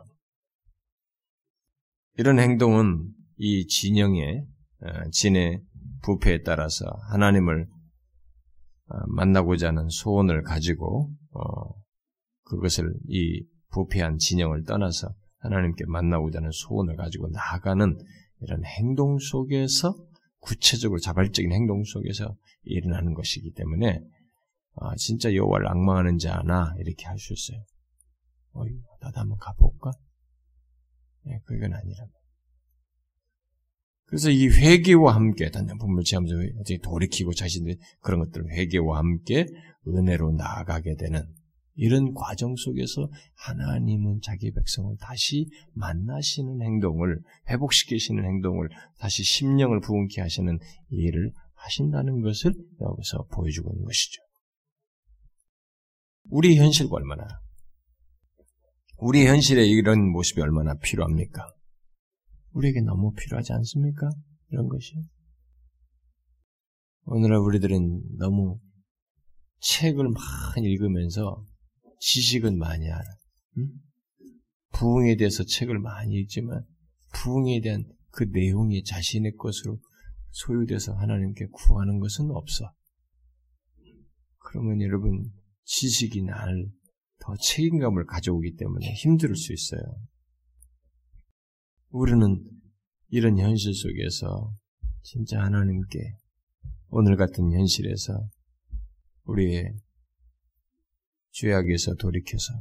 이런 행동은 이 진영의 어, 진의 부패에 따라서 하나님을 어, 만나고자 하는 소원을 가지고 어, 그것을 이 부패한 진영을 떠나서 하나님께 만나고자 하는 소원을 가지고 나아가는 이런 행동 속에서 구체적으로 자발적인 행동 속에서 일어나는 것이기 때문에 아, 진짜 여호와를 악망하는 자나 이렇게 할 수 있어요. 어이, 나도 한번 가볼까? 네, 그건 아니라. 그래서 이 회개와 함께 단장품을 취하면서 돌이키고 자신의 그런 것들을 회개와 함께 은혜로 나아가게 되는 이런 과정 속에서 하나님은 자기 백성을 다시 만나시는 행동을 회복시키시는 행동을 다시 심령을 부흥케 하시는 일을 하신다는 것을 여기서 보여주고 있는 것이죠. 우리 현실과 얼마나 우리 현실에 이런 모습이 얼마나 필요합니까? 우리에게 너무 필요하지 않습니까? 이런 것이. 오늘날 우리들은 너무 책을 많이 읽으면서 지식은 많이 알아. 응? 부흥에 대해서 책을 많이 읽지만 부흥에 대한 그 내용이 자신의 것으로 소유돼서 하나님께 구하는 것은 없어. 그러면 여러분 지식이 날 더 책임감을 가져오기 때문에 힘들 수 있어요. 우리는 이런 현실 속에서 진짜 하나님께 오늘 같은 현실에서 우리의 죄악에서 돌이켜서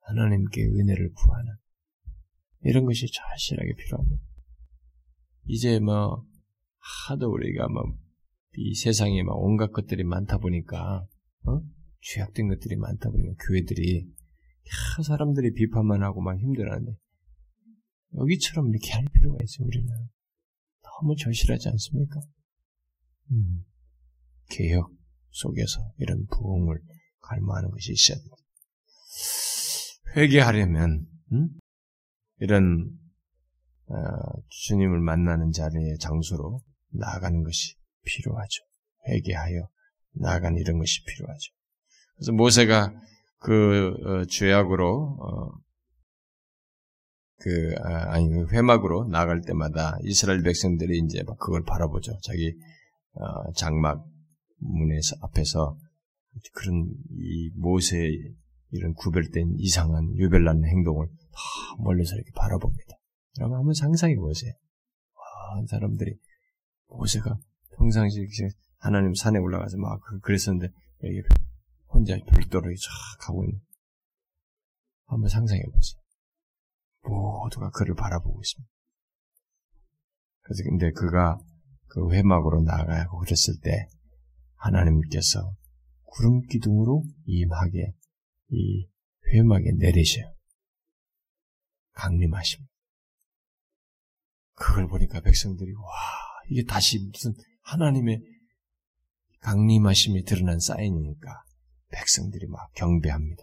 하나님께 은혜를 구하는 이런 것이 절실하게 필요합니다. 이제 뭐 하도 우리가 뭐 이 세상에 막 온갖 것들이 많다 보니까 어? 죄악된 것들이 많다 보니까 교회들이 야, 사람들이 비판만 하고 막 힘들어하는데 여기처럼 이렇게 할 필요가 있어요. 우리는 너무 절실하지 않습니까? 음, 개혁 속에서 이런 부흥을 갈망하는 것이 있어야 됩니다. 회개하려면 음? 이런 어, 주님을 만나는 자리의 장소로 나아가는 것이 필요하죠. 회개하여 나아가는 이런 것이 필요하죠. 그래서 모세가 그 어, 죄악으로 어, 그 아, 아니 그 회막으로 나갈 때마다 이스라엘 백성들이 이제 막 그걸 바라보죠. 자기 어, 장막 문에서 앞에서 그런 이 모세의 이런 구별된 이상한 유별난 행동을 다 멀리서 이렇게 바라봅니다. 여러분 한번 상상해 보세요. 와, 사람들이 모세가 평상시 하나님 산에 올라가서 막 그, 그랬었는데 여기 혼자 별도로 쫙 가고 있는 한번 상상해 보세요. 모두가 그를 바라보고 있습니다. 그래서 근데 그가 그 회막으로 나가고 그랬을 때 하나님께서 구름 기둥으로 임하게 이 회막에 내리셔요. 강림하십니다. 그걸 보니까 백성들이 와 이게 다시 무슨 하나님의 강림하심이 드러난 사인이니까 백성들이 막 경배합니다.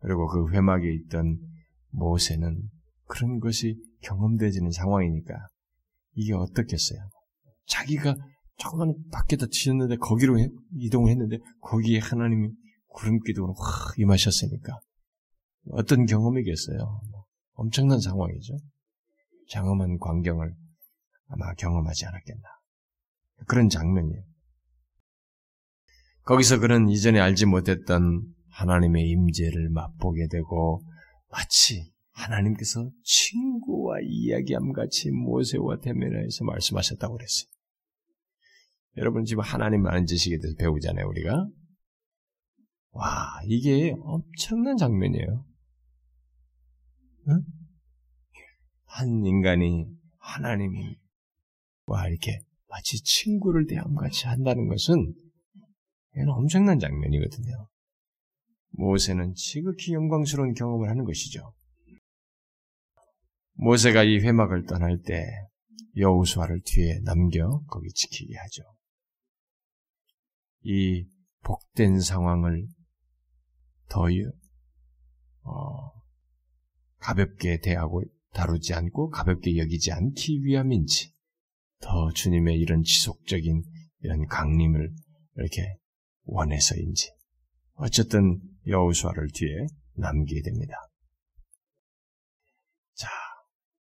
그리고 그 회막에 있던 모세는 그런 것이 경험되지는 상황이니까 이게 어떻겠어요? 자기가 조금만 밖에다 치셨는데 거기로 이동을 했는데 거기에 하나님이 구름 기둥으로 확 임하셨으니까 어떤 경험이겠어요? 엄청난 상황이죠. 장엄한 광경을 아마 경험하지 않았겠나. 그런 장면이에요. 거기서 그는 이전에 알지 못했던 하나님의 임재를 맛보게 되고 마치 하나님께서 친구와 이야기함 같이 모세와 대면하여서 말씀하셨다고 그랬어요. 여러분 지금 하나님 아는 지식에 대해서 배우잖아요, 우리가. 와, 이게 엄청난 장면이에요. 응? 한 인간이 하나님과 이렇게 마치 친구를 대함 같이 한다는 것은 이건 엄청난 장면이거든요. 모세는 지극히 영광스러운 경험을 하는 것이죠. 모세가 이 회막을 떠날 때 여우수아를 뒤에 남겨 거기 지키게 하죠. 이 복된 상황을 더 어, 가볍게 대하고 다루지 않고 가볍게 여기지 않기 위함인지 더 주님의 이런 지속적인 이런 강림을 이렇게 원해서인지 어쨌든 여우수아를 뒤에 남기게 됩니다. 자,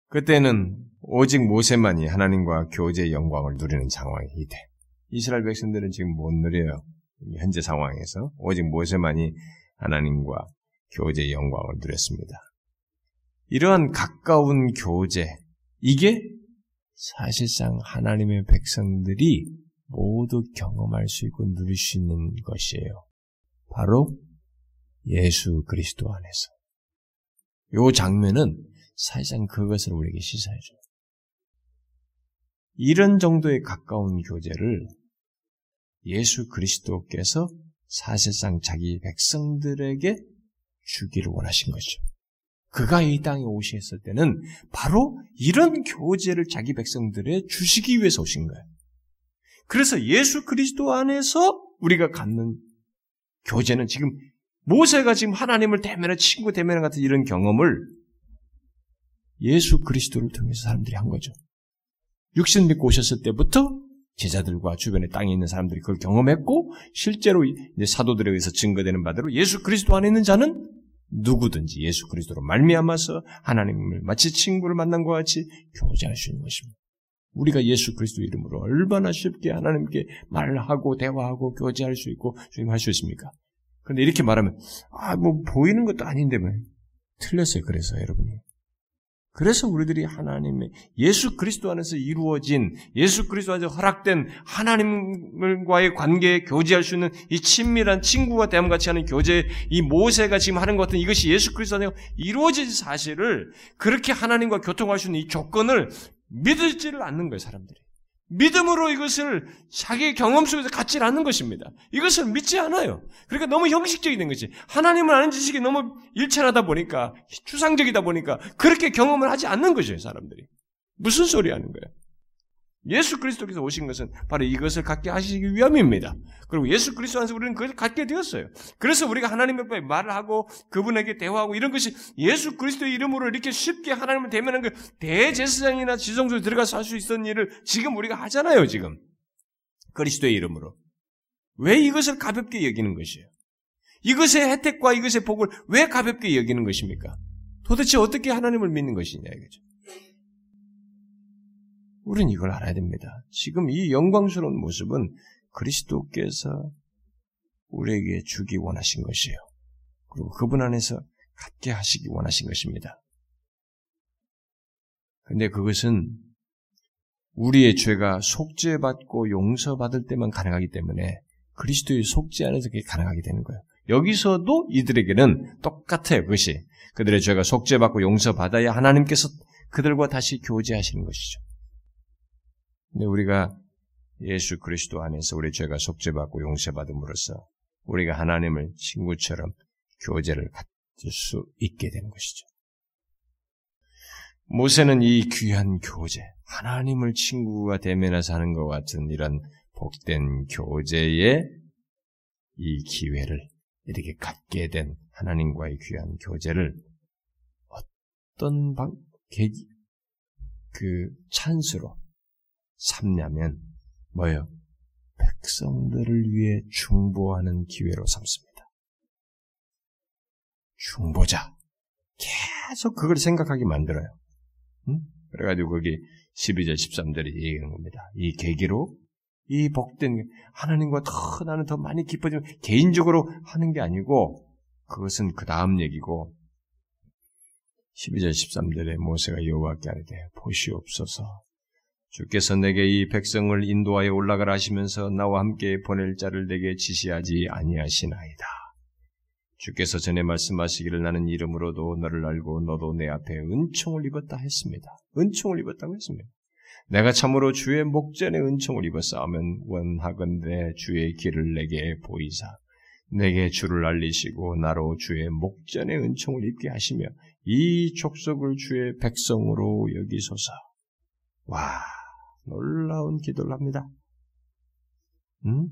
그때는 오직 모세만이 하나님과 교제의 영광을 누리는 상황이 돼. 이스라엘 백성들은 지금 못 누려요. 현재 상황에서 오직 모세만이 하나님과 교제의 영광을 누렸습니다. 이러한 가까운 교제, 이게 사실상 하나님의 백성들이 모두 경험할 수 있고 누릴 수 있는 것이에요. 바로 예수 그리스도 안에서. 요 장면은 사실상 그것을 우리에게 시사해줘요. 이런 정도의 가까운 교제를 예수 그리스도께서 사실상 자기 백성들에게 주기를 원하신 거죠. 그가 이 땅에 오셨을 때는 바로 이런 교제를 자기 백성들에 주시기 위해서 오신 거예요. 그래서 예수 그리스도 안에서 우리가 갖는 교제는 지금 모세가 지금 하나님을 대면해 친구 대면해 같은 이런 경험을 예수 그리스도를 통해서 사람들이 한 거죠. 육신 믿고 오셨을 때부터 제자들과 주변에 땅에 있는 사람들이 그걸 경험했고 실제로 이제 사도들에 의해서 증거되는 바대로 예수 그리스도 안에 있는 자는 누구든지 예수 그리스도로 말미암아서 하나님을 마치 친구를 만난 것 같이 교제할 수 있는 것입니다. 우리가 예수 그리스도 이름으로 얼마나 쉽게 하나님께 말을 하고 대화하고 교제할 수 있고 주님 있습니까? 그런데 이렇게 말하면 아 뭐 보이는 것도 아닌데 뭐 틀렸어요. 그래서 여러분이 그래서 우리들이 하나님의 예수 그리스도 안에서 이루어진 예수 그리스도 안에서 허락된 하나님과의 관계에 교제할 수 있는 이 친밀한 친구와 대함 같이 하는 교제 이 모세가 지금 하는 것 같은 이것이 예수 그리스도 안에서 이루어진 사실을 그렇게 하나님과 교통할 수 있는 이 조건을 믿을지를 않는 거예요 사람들이 믿음으로 이것을 자기 경험 속에서 갖지 않는 것입니다. 이것을 믿지 않아요. 그러니까 너무 형식적이 된 거지. 하나님을 아는 지식이 너무 일천하다 보니까, 추상적이다 보니까, 그렇게 경험을 하지 않는 거죠, 사람들이. 무슨 소리 하는 거예요? 예수 그리스도께서 오신 것은 바로 이것을 갖게 하시기 위함입니다. 그리고 예수 그리스도 안에서 우리는 그것을 갖게 되었어요. 그래서 우리가 하나님 앞에 말을 하고 그분에게 대화하고 이런 것이 예수 그리스도의 이름으로 이렇게 쉽게 하나님을 대면한 그 대제사장이나 지성소에 들어가서 할 수 있었던 일을 지금 우리가 하잖아요, 지금. 그리스도의 이름으로. 왜 이것을 가볍게 여기는 것이에요? 이것의 혜택과 이것의 복을 왜 가볍게 여기는 것입니까? 도대체 어떻게 하나님을 믿는 것이냐 이거죠. 우리는 이걸 알아야 됩니다. 지금 이 영광스러운 모습은 그리스도께서 우리에게 주기 원하신 것이에요. 그리고 그분 안에서 갖게 하시기 원하신 것입니다. 근데 그것은 우리의 죄가 속죄받고 용서받을 때만 가능하기 때문에 그리스도의 속죄 안에서 그게 가능하게 되는 거예요. 여기서도 이들에게는 똑같아요, 그것이. 그들의 죄가 속죄받고 용서받아야 하나님께서 그들과 다시 교제하시는 것이죠. 근데 우리가 예수 그리스도 안에서 우리 죄가 속죄받고 용서받음으로써 우리가 하나님을 친구처럼 교제를 갖을 수 있게 되는 것이죠. 모세는 이 귀한 교제, 하나님을 친구가 대면해서 하는 것 같은 이런 복된 교제의 이 기회를 이렇게 갖게 된 하나님과의 귀한 교제를 어떤 방, 계기, 그 찬스로 삼냐면 뭐예요? 백성들을 위해 중보하는 기회로 삼습니다. 중보자. 계속 그걸 생각하게 만들어요. 응? 그래가지고 거기 12절 13절에 얘기하는 겁니다. 이 계기로 이 복된 하나님과 더 나는 더 많이 기뻐지면 개인적으로 하는 게 아니고 그것은 그 다음 얘기고 12절 13절에 모세가 여호와께 하되 보시옵소서 주께서 내게 이 백성을 인도하여 올라가라 하시면서 나와 함께 보낼 자를 내게 지시하지 아니하시나이다. 주께서 전에 말씀하시기를 나는 이름으로도 너를 알고 너도 내 앞에 은총을 입었다 했습니다. 은총을 입었다고 했습니다. 내가 참으로 주의 목전에 은총을 입었사오면 원하건대 주의 길을 내게 보이사 내게 주를 알리시고 나로 주의 목전에 은총을 입게 하시며 이 족속을 주의 백성으로 여기소서. 와, 놀라운 기도를 합니다. 음?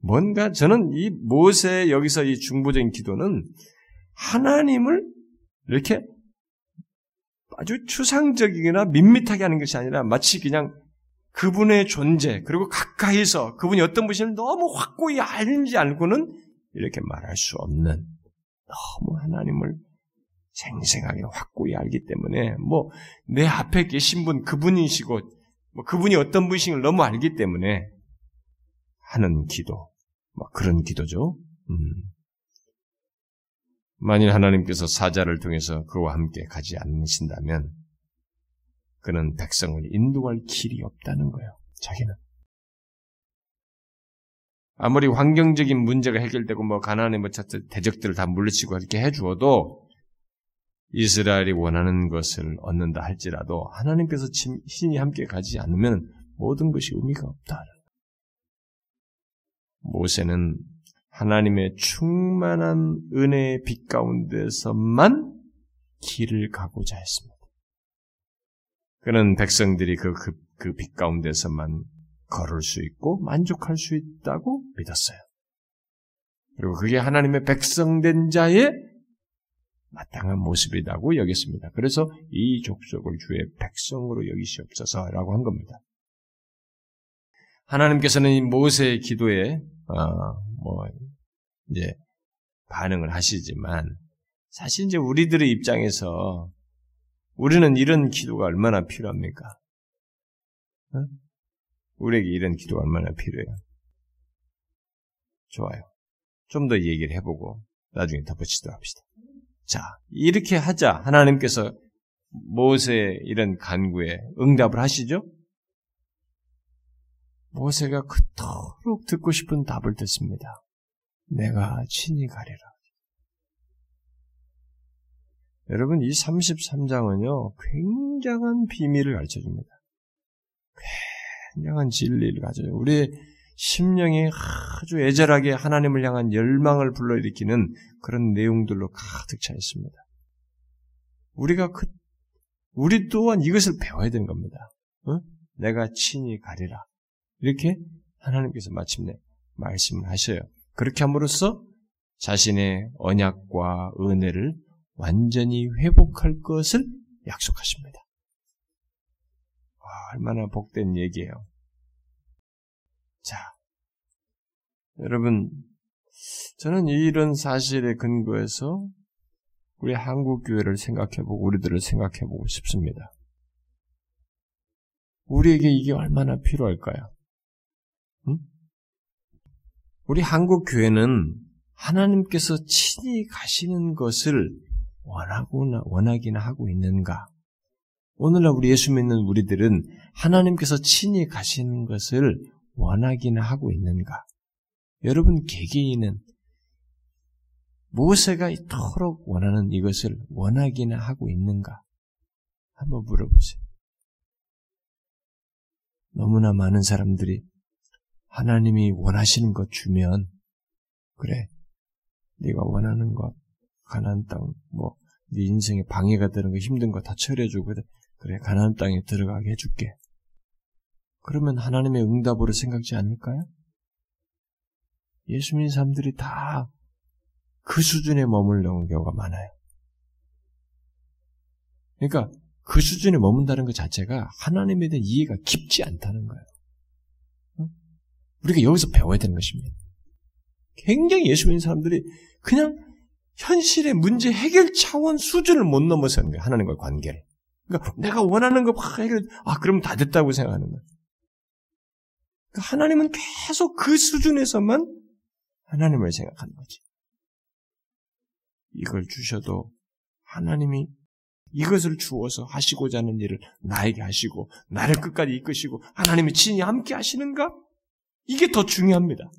뭔가 저는 이 모세 여기서 이 중보적인 기도는 하나님을 이렇게 아주 추상적이거나 밋밋하게 하는 것이 아니라 마치 그냥 그분의 존재 그리고 가까이서 그분이 어떤 분인지 너무 확고히 알지 않고는 이렇게 말할 수 없는 너무 하나님을 생생하게 확고히 알기 때문에 뭐 내 앞에 계신 분 그분이시고 뭐 그분이 어떤 분이신걸 너무 알기 때문에 하는 기도 뭐 그런 기도죠. 음. 만일 하나님께서 사자를 통해서 그와 함께 가지 않으신다면 그는 백성을 인도할 길이 없다는 거예요. 자기는. 아무리 환경적인 문제가 해결되고 뭐 가나안의 뭐 대적들을 다 물리치고 이렇게 해주어도 이스라엘이 원하는 것을 얻는다 할지라도 하나님께서 신이 함께 가지 않으면 모든 것이 의미가 없다. 모세는 하나님의 충만한 은혜의 빛 가운데서만 길을 가고자 했습니다. 그는 백성들이 그, 그, 그빛 가운데서만 걸을 수 있고 만족할 수 있다고 믿었어요. 그리고 그게 하나님의 백성된 자의 마땅한 모습이라고 여겼습니다. 그래서 이 족속을 주의 백성으로 여기시옵소서라고 한 겁니다. 하나님께서는 이 모세의 기도에 어, 뭐 이제 반응을 하시지만 사실 이제 우리들의 입장에서 우리는 이런 기도가 얼마나 필요합니까? 어? 우리에게 이런 기도가 얼마나 필요해요? 좋아요. 좀 더 얘기를 해보고 나중에 덧붙이도록 합시다. 자, 이렇게 하자 하나님께서 모세의 이런 간구에 응답을 하시죠? 모세가 그토록 듣고 싶은 답을 듣습니다. 내가 친히 가리라. 여러분, 이 33장은요, 굉장한 비밀을 가르쳐 줍니다. 굉장한 진리를 가져요. 우리의 심령이 아주 애절하게 하나님을 향한 열망을 불러일으키는 그런 내용들로 가득 차 있습니다. 우리가 그, 우리 또한 이것을 배워야 되는 겁니다. 어? 내가 친히 가리라. 이렇게 하나님께서 마침내 말씀을 하셔요. 그렇게 함으로써 자신의 언약과 은혜를 완전히 회복할 것을 약속하십니다. 와, 얼마나 복된 얘기예요. 자, 여러분, 저는 이런 사실에 근거해서 우리 한국 교회를 생각해보고 우리들을 생각해보고 싶습니다. 우리에게 이게 얼마나 필요할까요? 응? 우리 한국 교회는 하나님께서 친히 가시는 것을 원하고나 원하기나 하고 있는가? 오늘날 우리 예수 믿는 우리들은 하나님께서 친히 가시는 것을 원하기나 하고 있는가? 여러분 개개인은 모세가 이토록 원하는 이것을 원하기나 하고 있는가? 한번 물어보세요. 너무나 많은 사람들이 하나님이 원하시는 것 주면 그래 네가 원하는 것 가나안 땅뭐 네 인생에 방해가 되는 거 힘든 거 다 처리해주고 그래 가나안 땅에 들어가게 해줄게. 그러면 하나님의 응답으로 생각지 않을까요? 예수 믿는 사람들이 다 그 수준에 머물러온 경우가 많아요. 그러니까 그 수준에 머문다는 것 자체가 하나님에 대한 이해가 깊지 않다는 거예요. 우리가 여기서 배워야 되는 것입니다. 굉장히 예수 믿는 사람들이 그냥 현실의 문제 해결 차원 수준을 못 넘어서는 거예요. 하나님과의 관계를. 그러니까 내가 원하는 거 해결, 아, 그럼 다 됐다고 생각하는 거예요. 그러니까 하나님은 계속 그 수준에서만 하나님을 생각하는 거지. 이걸 주셔도 하나님이 이것을 주어서 하시고자 하는 일을 나에게 하시고 나를 끝까지 이끄시고 하나님이 친히 함께 하시는가? 이게 더 중요합니다.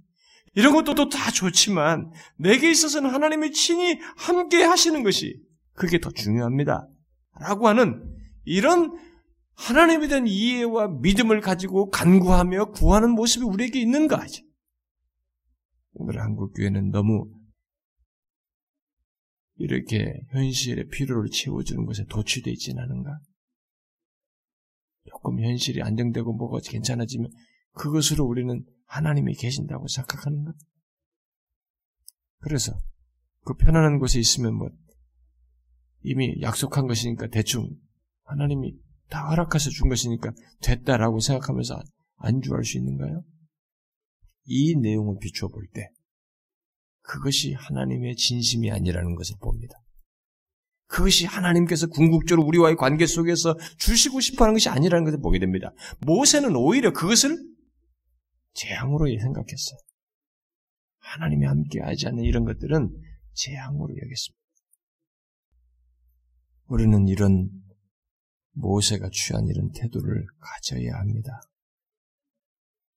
이런 것도 다 좋지만 내게 있어서는 하나님이 친히 함께 하시는 것이 그게 더 중요합니다. 라고 하는 이런 하나님에 대한 이해와 믿음을 가지고 간구하며 구하는 모습이 우리에게 있는가. 오늘 한국 교회는 너무 이렇게 현실의 필요를 채워주는 것에 도취되어 있지는 않은가? 조금 현실이 안정되고 뭐가 괜찮아지면 그것으로 우리는 하나님이 계신다고 생각하는 것. 그래서 그 편안한 곳에 있으면 뭐 이미 약속한 것이니까 대충 하나님이 다 허락해서 준 것이니까 됐다라고 생각하면서 안주할 수 있는가요? 이 내용을 비추어 볼 때 그것이 하나님의 진심이 아니라는 것을 봅니다. 그 그것이 하나님께서 궁극적으로 우리와의 관계 속에서 주시고 싶어 하는 것이 아니라는 것을 보게 됩니다. 모세는 오히려 그것을 재앙으로 생각했어요. 하나님이 함께 하지 않는 이런 것들은 재앙으로 여겼습니다. 우리는 이런 모세가 취한 이런 태도를 가져야 합니다.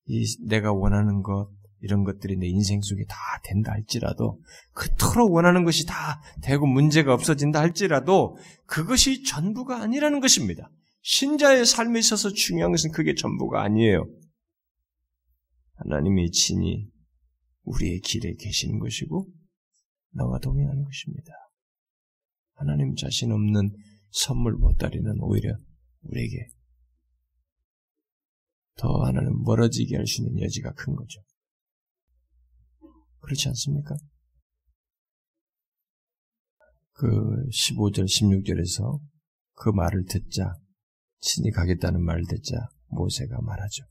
이 내가 원하는 것 이런 것들이 내 인생 속에 다 된다 할지라도 그토록 원하는 것이 다 되고 문제가 없어진다 할지라도 그것이 전부가 아니라는 것입니다. 신자의 삶에 있어서 중요한 것은 그게 전부가 아니에요. 하나님이 친히 우리의 길에 계시는 것이고 나와 동행하는 것입니다. 하나님 자신 없는 선물 보따리는 오히려 우리에게 더 하나는 멀어지게 할 수 있는 여지가 큰 거죠. 그렇지 않습니까? 그 15절, 16절에서 그 말을 듣자, 친히 가겠다는 말을 듣자 모세가 말하죠.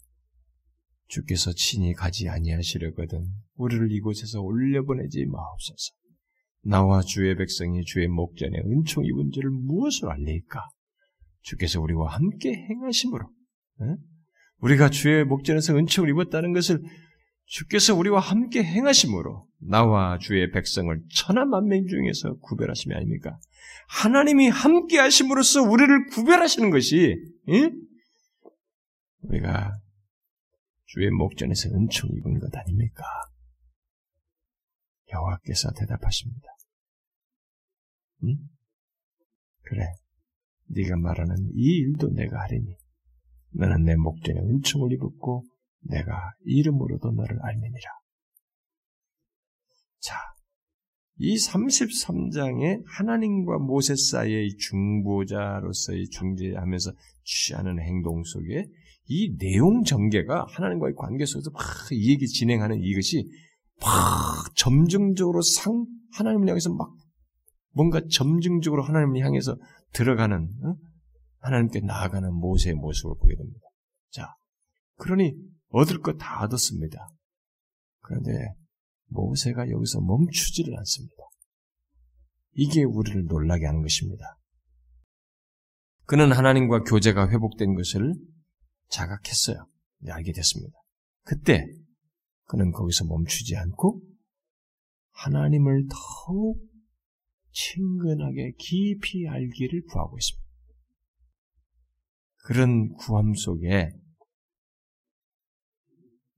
주께서 친히 가지 아니하시려거든 우리를 이곳에서 올려보내지 마옵소서. 나와 주의 백성이 주의 목전에 은총 입은 줄을 무엇을 알리까? 주께서 우리와 함께 행하심으로 에? 우리가 주의 목전에서 은총을 입었다는 것을 주께서 우리와 함께 행하심으로 나와 주의 백성을 천하 만명 중에서 구별하심이 아닙니까? 하나님이 함께 하심으로써 우리를 구별하시는 것이 에? 우리가 주의 목전에서 은총 입은 것 아닙니까? 여호와께서 대답하십니다. 응? 그래, 네가 말하는 이 일도 내가 하리니 너는 내 목전에 은총을 입었고 내가 이름으로도 너를 알매니라. 자, 이 33장의 하나님과 모세 사이의 중보자로서의 중재하면서 취하는 행동 속에 이 내용 전개가 하나님과의 관계 속에서 막이 얘기 진행하는 이것이 막 점증적으로 상 하나님을 향해서 막 뭔가 점증적으로 하나님을 향해서 들어가는 어? 하나님께 나아가는 모세의 모습을 보게 됩니다. 자, 그러니 얻을 것 다 얻었습니다. 그런데 모세가 여기서 멈추지를 않습니다. 이게 우리를 놀라게 하는 것입니다. 그는 하나님과 교제가 회복된 것을 자각했어요. 알게 됐습니다. 그때 그는 거기서 멈추지 않고 하나님을 더욱 친근하게 깊이 알기를 구하고 있습니다. 그런 구함 속에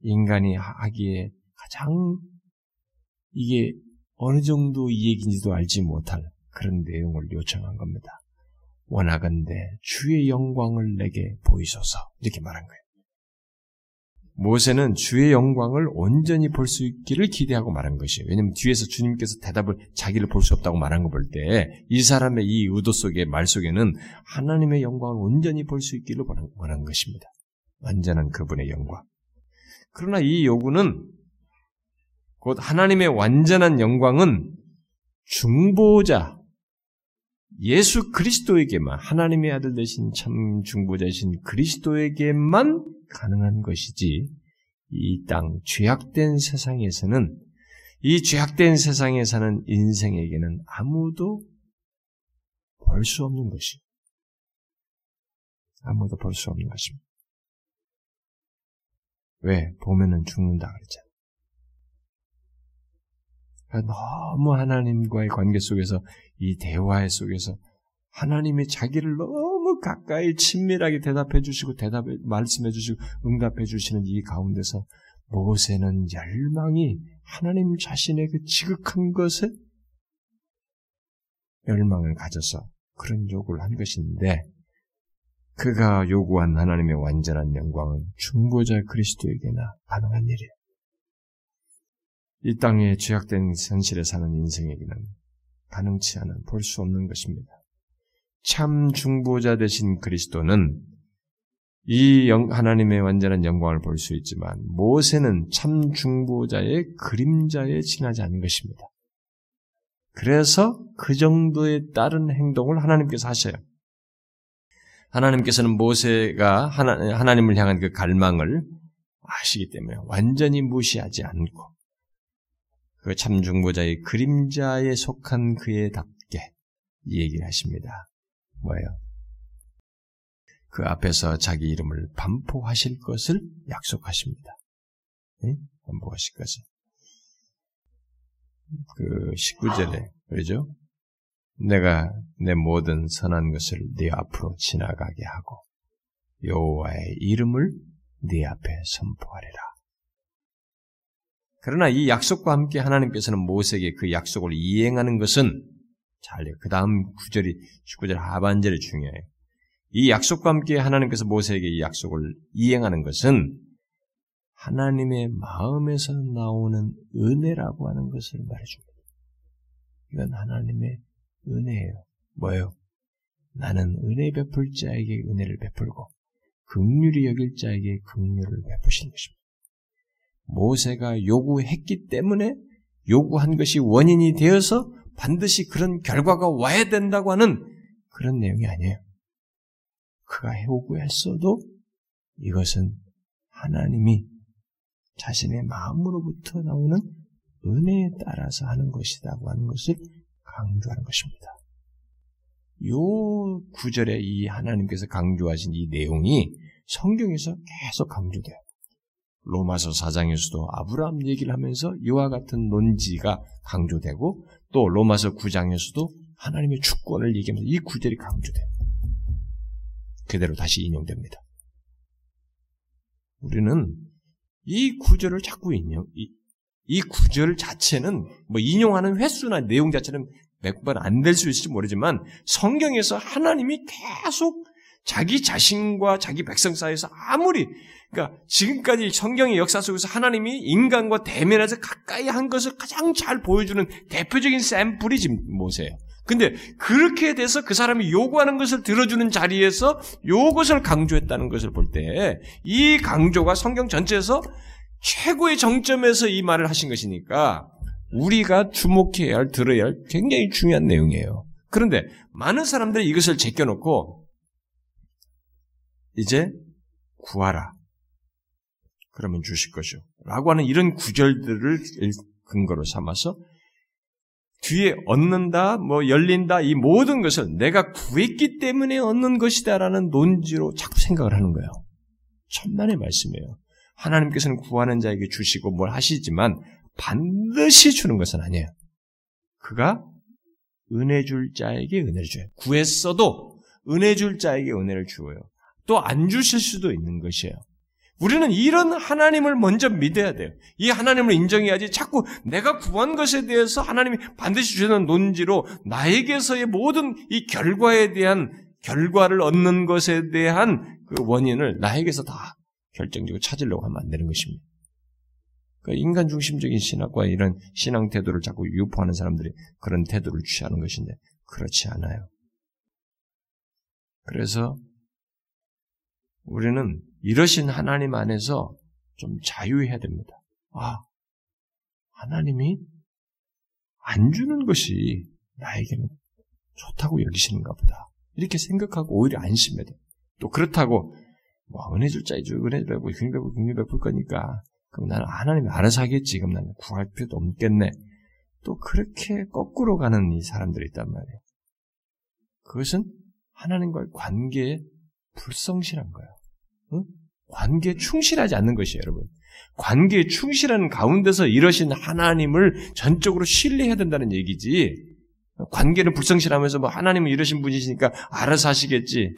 인간이 하기에 가장 이게 어느 정도 이 얘기인지도 알지 못할 그런 내용을 요청한 겁니다. 원하건대 주의 영광을 내게 보이소서 이렇게 말한 거예요. 모세는 주의 영광을 온전히 볼 수 있기를 기대하고 말한 것이에요. 왜냐하면 뒤에서 주님께서 대답을 자기를 볼 수 없다고 말한 거 볼 때 이 사람의 이 의도 속에 말 속에는 하나님의 영광을 온전히 볼 수 있기를 원한 것입니다. 완전한 그분의 영광. 그러나 이 요구는 곧 하나님의 완전한 영광은 중보자 예수 그리스도에게만 하나님의 아들 되신 참 중보자이신 그리스도에게만 가능한 것이지 이 땅 죄악된 세상에서는 이 죄악된 세상에 사는 인생에게는 아무도 볼 수 없는 것이 아무도 볼 수 없는 것입니다. 왜? 보면은 죽는다 그랬잖아요. 그러니까 너무 하나님과의 관계 속에서 이 대화 속에서 하나님이 자기를 너무 가까이 친밀하게 대답해 주시고 대답해 말씀해 주시고 응답해 주시는 이 가운데서 모세는 열망이 하나님 자신의 그 지극한 것에 열망을 가져서 그런 요구를 한 것인데 그가 요구한 하나님의 완전한 영광은 중보자 그리스도에게나 가능한 일이에요. 이 땅에 죄악된 현실에 사는 인생에게는 가능치 않은 볼 수 없는 것입니다. 참 중보자 되신 그리스도는 이 영, 하나님의 완전한 영광을 볼 수 있지만 모세는 참 중보자의 그림자에 지나지 않은 것입니다. 그래서 그 정도에 따른 행동을 하나님께서 하셔요. 하나님께서는 모세가 하나, 하나님을 향한 그 갈망을 아시기 때문에 완전히 무시하지 않고 그 참중보자의 그림자에 속한 그의 답게 이 얘기를 하십니다. 뭐예요? 그 앞에서 자기 이름을 반포하실 것을 약속하십니다. 네? 반포하실 것을. 그 19절에 그러죠? 내가 내 모든 선한 것을 네 앞으로 지나가게 하고 여호와의 이름을 네 앞에 선포하리라. 그러나 이 약속과 함께 하나님께서는 모세에게 그 약속을 이행하는 것은 잘요. 그 다음 구절이 19절 하반절이 중요해요. 이 약속과 함께 하나님께서 모세에게 이 약속을 이행하는 것은 하나님의 마음에서 나오는 은혜라고 하는 것을 말해줍니다. 이건 하나님의 은혜예요. 뭐예요? 나는 은혜 베풀 자에게 은혜를 베풀고 극률이 여길 자에게 극률을 베푸시는 것입니다. 모세가 요구했기 때문에 요구한 것이 원인이 되어서 반드시 그런 결과가 와야 된다고 하는 그런 내용이 아니에요. 그가 요구했어도 이것은 하나님이 자신의 마음으로부터 나오는 은혜에 따라서 하는 것이라고 하는 것을 강조하는 것입니다. 요 구절에 이 하나님께서 강조하신 이 내용이 성경에서 계속 강조돼요. 로마서 4장에서도 아브라함 얘기를 하면서 이와 같은 논지가 강조되고 또 로마서 9장에서도 하나님의 주권을 얘기하면서 이 구절이 강조돼요. 그대로 다시 인용됩니다. 우리는 이 구절을 자꾸 인용, 이, 이 구절 자체는 뭐 인용하는 횟수나 내용 자체는 몇번 안 될 수 있을지 모르지만 성경에서 하나님이 계속 자기 자신과 자기 백성 사이에서 아무리 그러니까 지금까지 성경의 역사 속에서 하나님이 인간과 대면해서 가까이 한 것을 가장 잘 보여주는 대표적인 샘플이 지금 모세예요. 근데 그렇게 돼서 그 사람이 요구하는 것을 들어주는 자리에서 요것을 강조했다는 것을 볼 때 이 강조가 성경 전체에서 최고의 정점에서 이 말을 하신 것이니까 우리가 주목해야 할, 들어야 할 굉장히 중요한 내용이에요. 그런데 많은 사람들이 이것을 제껴놓고 이제 구하라. 그러면 주실 것이요. 라고 하는 이런 구절들을 근거로 삼아서 뒤에 얻는다, 뭐 열린다, 이 모든 것을 내가 구했기 때문에 얻는 것이다라는 논지로 자꾸 생각을 하는 거예요. 천만의 말씀이에요. 하나님께서는 구하는 자에게 주시고 뭘 하시지만 반드시 주는 것은 아니에요. 그가 은혜 줄 자에게 은혜를 줘요. 구했어도 은혜 줄 자에게 은혜를 주어요. 또 안 주실 수도 있는 것이에요. 우리는 이런 하나님을 먼저 믿어야 돼요. 이 하나님을 인정해야지 자꾸 내가 구한 것에 대해서 하나님이 반드시 주시는 논지로 나에게서의 모든 이 결과에 대한 결과를 얻는 것에 대한 그 원인을 나에게서 다 결정적으로 찾으려고 하면 안 되는 것입니다. 그러니까 인간 중심적인 신학과 이런 신앙 태도를 자꾸 유포하는 사람들이 그런 태도를 취하는 것인데 그렇지 않아요. 그래서 우리는 이러신 하나님 안에서 좀 자유해야 됩니다. 아, 하나님이 안 주는 것이 나에게는 좋다고 여기시는가 보다. 이렇게 생각하고 오히려 안심해야 돼. 또 그렇다고 뭐 은혜 줄 자 이 주 은혜 베고 긍휼 베고 긍휼 베풀 거니까 그럼 나는 하나님이 알아서 하겠지. 그럼 나는 구할 필요도 없겠네. 또 그렇게 거꾸로 가는 이 사람들이 있단 말이에요. 그것은 하나님과의 관계에 불성실한 거예요. 응? 관계에 충실하지 않는 것이에요, 여러분. 관계에 충실하는 가운데서 이러신 하나님을 전적으로 신뢰해야 된다는 얘기지. 관계는 불성실하면서 뭐 하나님은 이러신 분이시니까 알아서 하시겠지.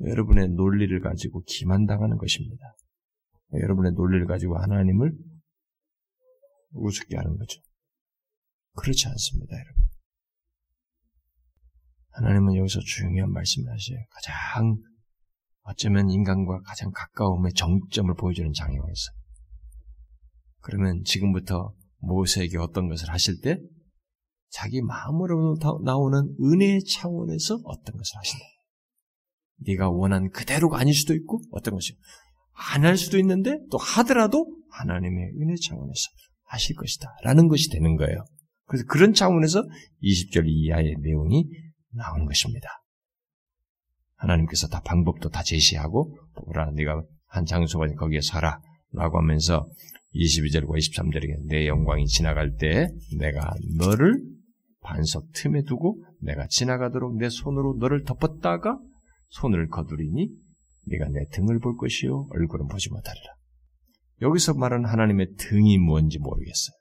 여러분의 논리를 가지고 기만당하는 것입니다. 여러분의 논리를 가지고 하나님을 우습게 하는 거죠. 그렇지 않습니다, 여러분. 하나님은 여기서 중요한 말씀을 하셔요. 가장 어쩌면 인간과 가장 가까움의 정점을 보여주는 장애가 있어요. 그러면 지금부터 모세에게 어떤 것을 하실 때 자기 마음으로 나오는 은혜의 차원에서 어떤 것을 하신다. 네가 원한 그대로가 아닐 수도 있고 어떤 것이 안 할 수도 있는데 또 하더라도 하나님의 은혜 차원에서 하실 것이다. 라는 것이 되는 거예요. 그래서 그런 차원에서 20절 이하의 내용이 나오는 것입니다. 하나님께서 다 방법도 다 제시하고 보라 네가 한 장소가 거기에 살아 라고 하면서 22절과 23절에 내 영광이 지나갈 때 내가 너를 반석 틈에 두고 내가 지나가도록 내 손으로 너를 덮었다가 손을 거두리니 네가 내 등을 볼 것이요 얼굴은 보지 못하리라. 여기서 말하는 하나님의 등이 뭔지 모르겠어요.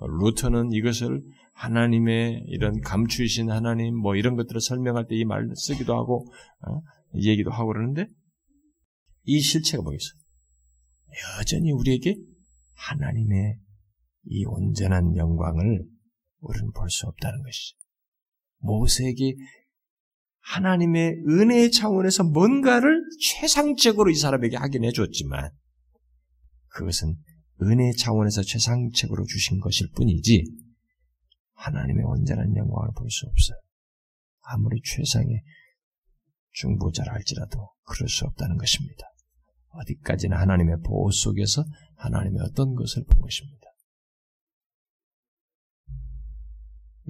루터는 이것을 하나님의 이런 감추신 하나님 뭐 이런 것들을 설명할 때 이 말을 쓰기도 하고 어? 얘기도 하고 그러는데 이 실체가 뭐겠어요? 여전히 우리에게 하나님의 이 온전한 영광을 우리는 볼 수 없다는 것이죠. 모세에게 하나님의 은혜의 차원에서 뭔가를 최상적으로 이 사람에게 하긴 해줬지만 그것은 은혜의 차원에서 최상책으로 주신 것일 뿐이지 하나님의 온전한 영광을 볼 수 없어요. 아무리 최상의 중보자라 할지라도 그럴 수 없다는 것입니다. 어디까지나 하나님의 보호 속에서 하나님의 어떤 것을 본 것입니다.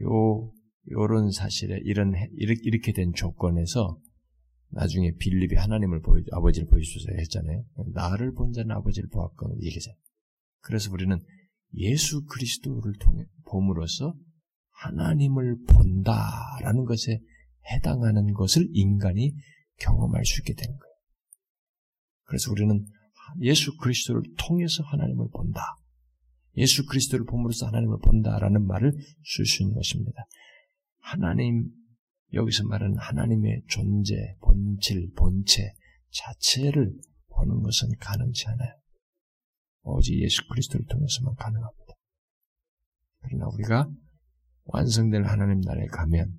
요, 요런 사실에, 이런, 이렇게 된 조건에서 나중에 빌립이 하나님을 보여, 아버지를 보여주셔서 했잖아요. 나를 본 자는 아버지를 보았거든, 얘기잖아요. 그래서 우리는 예수 그리스도를 통해, 봄으로써 하나님을 본다라는 것에 해당하는 것을 인간이 경험할 수 있게 되는 거예요. 그래서 우리는 예수 그리스도를 통해서 하나님을 본다. 예수 그리스도를 봄으로써 하나님을 본다라는 말을 쓸 수 있는 것입니다. 하나님, 여기서 말하는 하나님의 존재, 본질, 본체 자체를 보는 것은 가능치 않아요. 오직 예수 그리스도를 통해서만 가능합니다. 그러나 우리가 완성될 하나님 나라에 가면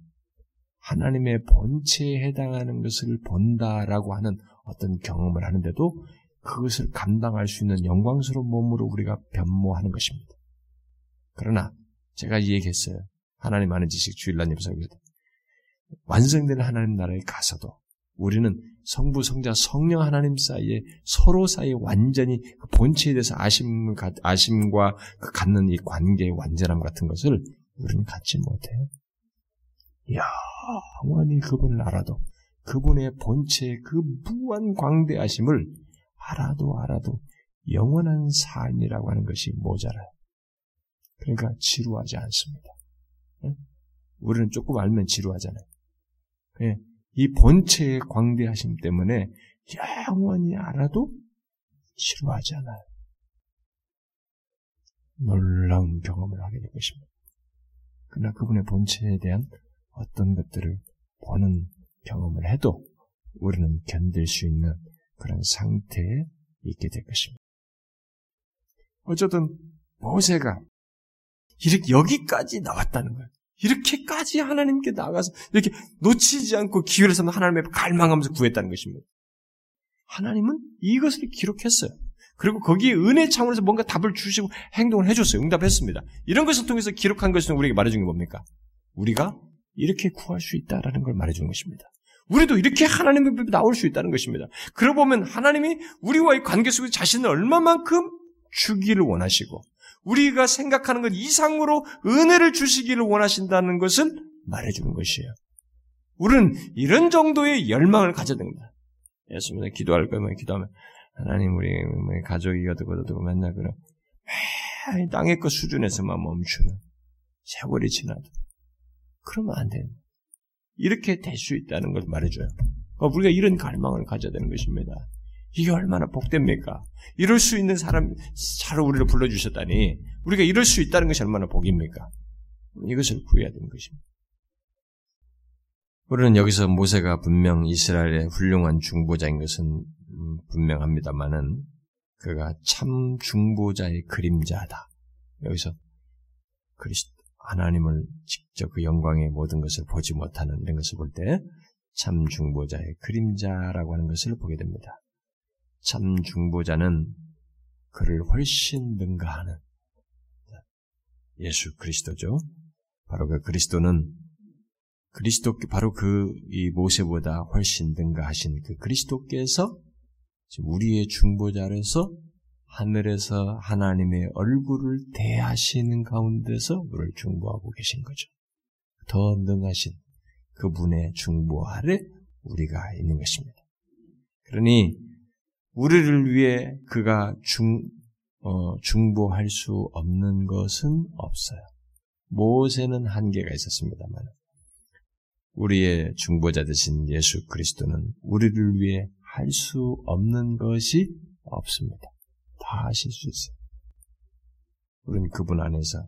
하나님의 본체에 해당하는 것을 본다라고 하는 어떤 경험을 하는데도 그것을 감당할 수 있는 영광스러운 몸으로 우리가 변모하는 것입니다. 그러나 제가 얘기했어요. 하나님 아는 지식 주일날 예배사입니다. 완성된 하나님 나라에 가서도 우리는 성부, 성자, 성령 하나님 사이에 서로 사이에 완전히 그 본체에 대해서 아심, 아심과 그 갖는 이 관계의 완전함 같은 것을 우리는 갖지 못해요. 영원히 그분을 알아도 그분의 본체의 그 무한 광대하심을 알아도 알아도 영원한 삶이라고 하는 것이 모자라요. 그러니까 지루하지 않습니다. 우리는 조금 알면 지루하잖아요. 예, 이 본체의 광대하심 때문에 영원히 알아도 지루하지 않아요. 놀라운 경험을 하게 될 것입니다. 그러나 그분의 본체에 대한 어떤 것들을 보는 경험을 해도 우리는 견딜 수 있는 그런 상태에 있게 될 것입니다. 어쨌든 모세가 이렇게 여기까지 나왔다는 거예요. 이렇게까지 하나님께 나가서 이렇게 놓치지 않고 기회를 삼는 하나님의 갈망하면서 구했다는 것입니다. 하나님은 이것을 기록했어요. 그리고 거기에 은혜 차원에서 뭔가 답을 주시고 행동을 해줬어요. 응답했습니다. 이런 것을 통해서 기록한 것은 우리에게 말해준 게 뭡니까? 우리가 이렇게 구할 수 있다라는 걸 말해주는 것입니다. 우리도 이렇게 하나님의 앞에 나올 수 있다는 것입니다. 그러고 보면 하나님이 우리와의 관계 속에 자신을 얼마만큼 주기를 원하시고 우리가 생각하는 것 이상으로 은혜를 주시기를 원하신다는 것을 말해주는 것이에요. 우리는 이런 정도의 열망을 가져야 됩니다. 예수님은 기도할 거면 기도하면 하나님 우리 가족이 어떻고 어떻고 맨날 그래 땅의 것 수준에서만 멈추는 세월이 지나도 그러면 안 돼요. 이렇게 될 수 있다는 걸 말해줘요. 그러니까 우리가 이런 갈망을 가져야 되는 것입니다. 이게 얼마나 복됩니까? 이럴 수 있는 사람, 잘 우리를 불러주셨다니, 우리가 이럴 수 있다는 것이 얼마나 복입니까? 이것을 구해야 되는 것입니다. 우리는 여기서 모세가 분명 이스라엘의 훌륭한 중보자인 것은 음, 분명합니다만은 그가 참 중보자의 그림자다. 여기서 그리스도 하나님을 직접 그 영광의 모든 것을 보지 못하는 이런 것을 볼 때 참 중보자의 그림자라고 하는 것을 보게 됩니다. 참 중보자는 그를 훨씬 능가하는 예수 그리스도죠. 바로 그 그리스도는 그리스도 바로 그 이 모세보다 훨씬 능가하신 그 그리스도께서 우리의 중보자로서 하늘에서 하나님의 얼굴을 대하시는 가운데서 우리를 중보하고 계신 거죠. 더 능하신 그분의 중보 아래 우리가 있는 것입니다. 그러니 우리를 위해 그가 중, 어, 중보할 수 없는 것은 없어요. 모세는 한계가 있었습니다만 우리의 중보자 되신 예수 그리스도는 우리를 위해 할 수 없는 것이 없습니다. 다 하실 수 있어요. 우리는 그분 안에서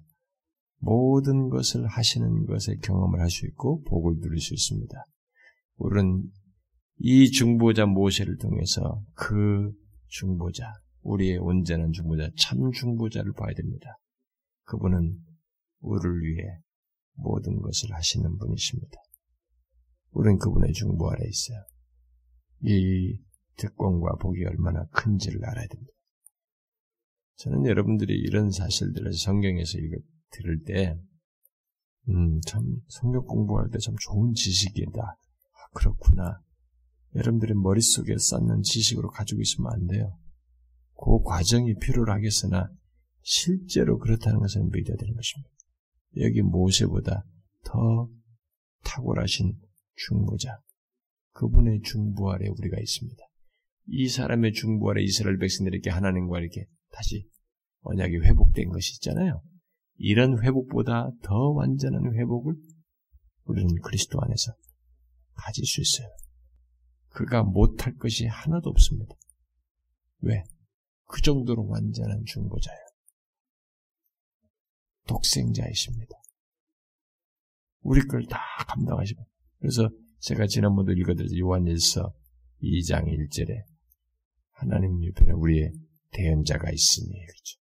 모든 것을 하시는 것의 경험을 할 수 있고 복을 누릴 수 있습니다. 우리는 이 중보자 모세를 통해서 그 중보자, 우리의 온전한 중보자, 참 중보자를 봐야 됩니다. 그분은 우리를 위해 모든 것을 하시는 분이십니다. 우리는 그분의 중보 아래 있어요. 이 특권과 복이 얼마나 큰지를 알아야 됩니다. 저는 여러분들이 이런 사실들을 성경에서 읽어 들을 때, 음, 참, 성경 공부할 때 참 좋은 지식이다. 아, 그렇구나. 여러분들의 머릿속에 쌓는 지식으로 가지고 있으면 안 돼요. 그 과정이 필요로 하겠으나, 실제로 그렇다는 것을 믿어야 되는 것입니다. 여기 모세보다 더 탁월하신 중보자, 그분의 중보 아래 우리가 있습니다. 이 사람의 중보 아래 이스라엘 백성들에게 하나님과 이렇게 다시 언약이 회복된 것이 있잖아요. 이런 회복보다 더 완전한 회복을 우리는 그리스도 안에서 가질 수 있어요. 그가 못할 것이 하나도 없습니다. 왜? 그 정도로 완전한 중보자예요. 독생자이십니다. 우리 걸 다 감당하시고. 그래서 제가 지난번도 읽어드렸죠. 요한일서 2장 1절에 하나님 옆에 우리의 대연자가 있으니 그렇죠.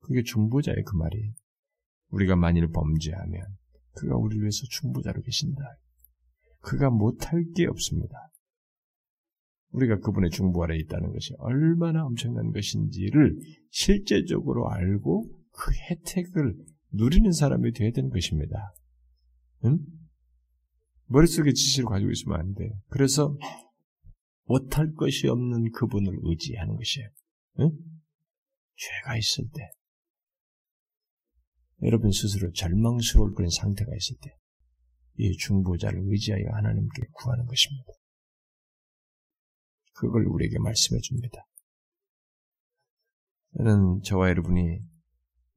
그게 중보자예요 그 말이. 우리가 만일 범죄하면 그가 우리를 위해서 중보자로 계신다. 그가 못할 게 없습니다. 우리가 그분의 중보 아래 있다는 것이 얼마나 엄청난 것인지를 실제적으로 알고 그 혜택을 누리는 사람이 되어야 되는 것입니다. 응? 머릿속에 지식을 가지고 있으면 안 돼. 그래서 못할 것이 없는 그분을 의지하는 것이에요. 응? 죄가 있을 때, 여러분 스스로 절망스러울 그런 상태가 있을 때, 이 중보자를 의지하여 하나님께 구하는 것입니다. 그걸 우리에게 말씀해 줍니다. 저는 저와 여러분이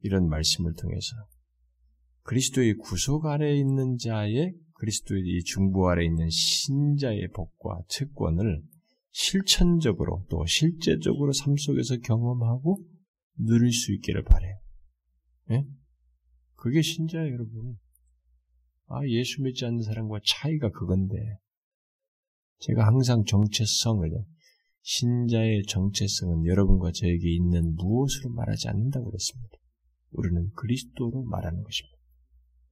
이런 말씀을 통해서 그리스도의 구속 아래 있는 자의 그리스도의 이 중보 아래 있는 신자의 복과 특권을 실천적으로 또 실제적으로 삶 속에서 경험하고 누릴 수 있기를 바래요. 예? 그게 신자예요, 여러분. 아, 예수 믿지 않는 사람과 차이가 그건데. 제가 항상 정체성을, 신자의 정체성은 여러분과 저에게 있는 무엇으로 말하지 않는다고 그랬습니다. 우리는 그리스도로 말하는 것입니다.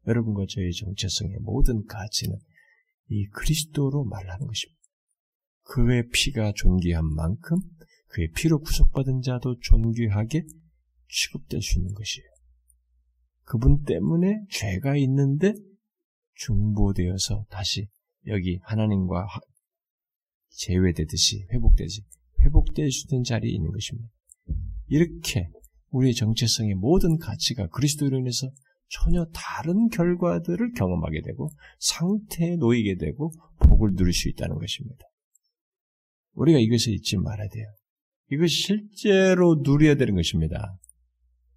여러분과 저의 정체성의 모든 가치는 이 그리스도로 말하는 것입니다. 그의 피가 존귀한 만큼 그의 피로 구속받은 자도 존귀하게 취급될 수 있는 것이에요. 그분 때문에 죄가 있는데 중보되어서 다시 여기 하나님과 제외되듯이 회복되지 회복될 수 있는 자리에 있는 것입니다. 이렇게 우리의 정체성의 모든 가치가 그리스도로 인해서 전혀 다른 결과들을 경험하게 되고 상태에 놓이게 되고 복을 누릴 수 있다는 것입니다. 우리가 이것을 잊지 말아야 돼요. 이것이 실제로 누려야 되는 것입니다.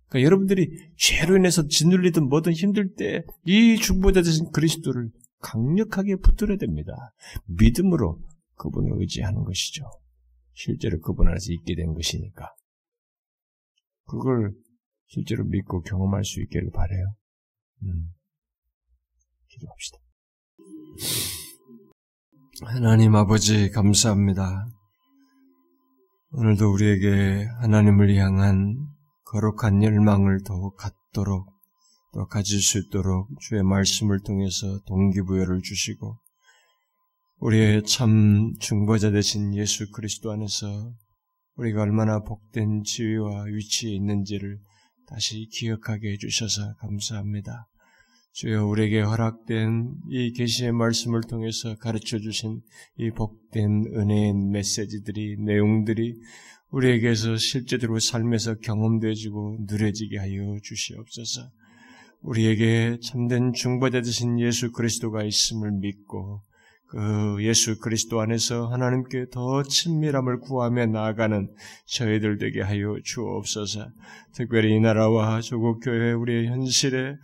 그러니까 여러분들이 죄로 인해서 짓눌리든 뭐든 힘들 때 이 중보자 되신 그리스도를 강력하게 붙들어야 됩니다. 믿음으로 그분을 의지하는 것이죠. 실제로 그분 안에서 있게 된 것이니까. 그걸 실제로 믿고 경험할 수 있기를 바래요. 음. 기도합시다. 하나님 아버지 감사합니다. 오늘도 우리에게 하나님을 향한 거룩한 열망을 더욱 갖도록 또 가질 수 있도록 주의 말씀을 통해서 동기부여를 주시고 우리의 참 중보자 되신 예수 그리스도 안에서 우리가 얼마나 복된 지위와 위치에 있는지를 다시 기억하게 해주셔서 감사합니다. 주여 우리에게 허락된 이 계시의 말씀을 통해서 가르쳐 주신 이 복된 은혜의 메시지들이 내용들이 우리에게서 실제로 삶에서 경험되어지고 누려지게 하여 주시옵소서. 우리에게 참된 중보자 되신 예수 그리스도가 있음을 믿고 그 예수 그리스도 안에서 하나님께 더 친밀함을 구하며 나아가는 저희들 되게 하여 주옵소서. 특별히 이 나라와 조국 교회 우리의 현실에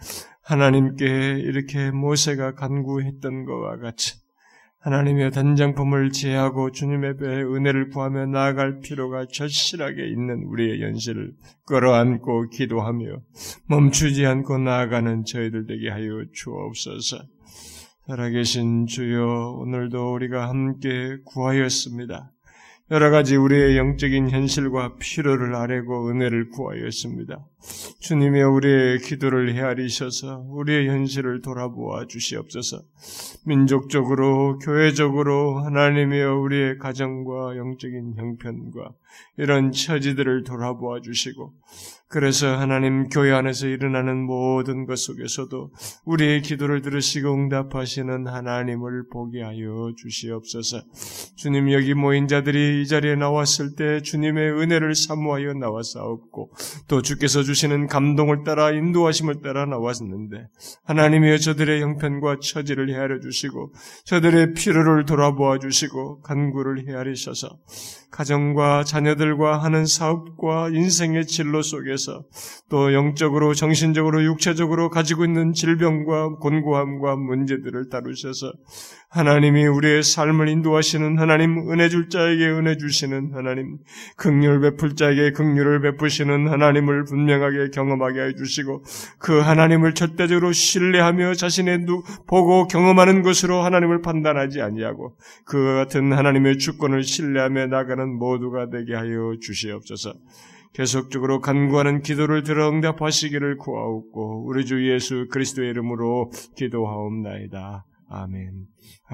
하나님께 이렇게 모세가 간구했던 것과 같이 하나님의 단장품을 제하고 주님의 배에 은혜를 구하며 나아갈 필요가 절실하게 있는 우리의 현실을 끌어안고 기도하며 멈추지 않고 나아가는 저희들 되게 하여 주옵소서. 살아계신 주여 오늘도 우리가 함께 구하였습니다. 여러 가지 우리의 영적인 현실과 필요를 아뢰고 은혜를 구하였습니다. 주님이 우리의 기도를 헤아리셔서 우리의 현실을 돌아보아 주시옵소서. 민족적으로, 교회적으로 하나님이여 우리의 가정과 영적인 형편과 이런 처지들을 돌아보아 주시고 그래서 하나님 교회 안에서 일어나는 모든 것 속에서도 우리의 기도를 들으시고 응답하시는 하나님을 보게 하여 주시옵소서. 주님 여기 모인 자들이 이 자리에 나왔을 때 주님의 은혜를 사모하여 나와싸웠고 또 주께서 주시는 감동을 따라 인도하심을 따라 나왔는데 하나님이여 저들의 형편과 처지를 헤아려 주시고 저들의 필요를 돌아보아 주시고 간구를 헤아리셔서 가정과 자녀들과 하는 사업과 인생의 진로 속에서 또 영적으로 정신적으로 육체적으로 가지고 있는 질병과 곤고함과 문제들을 다루셔서 하나님이 우리의 삶을 인도하시는 하나님, 은혜 줄 자에게 은혜 주시는 하나님, 극률 베풀 자에게 극률을 베푸시는 하나님을 분명하게 경험하게 해 주시고 그 하나님을 절대적으로 신뢰하며 자신의 누, 보고 경험하는 것으로 하나님을 판단하지 아니하고 그 같은 하나님의 주권을 신뢰하며 나가는 모두가 되게 하여 주시옵소서. 계속적으로 간구하는 기도를 들어 응답하시기를 구하옵고 우리 주 예수 그리스도의 이름으로 기도하옵나이다. 아멘.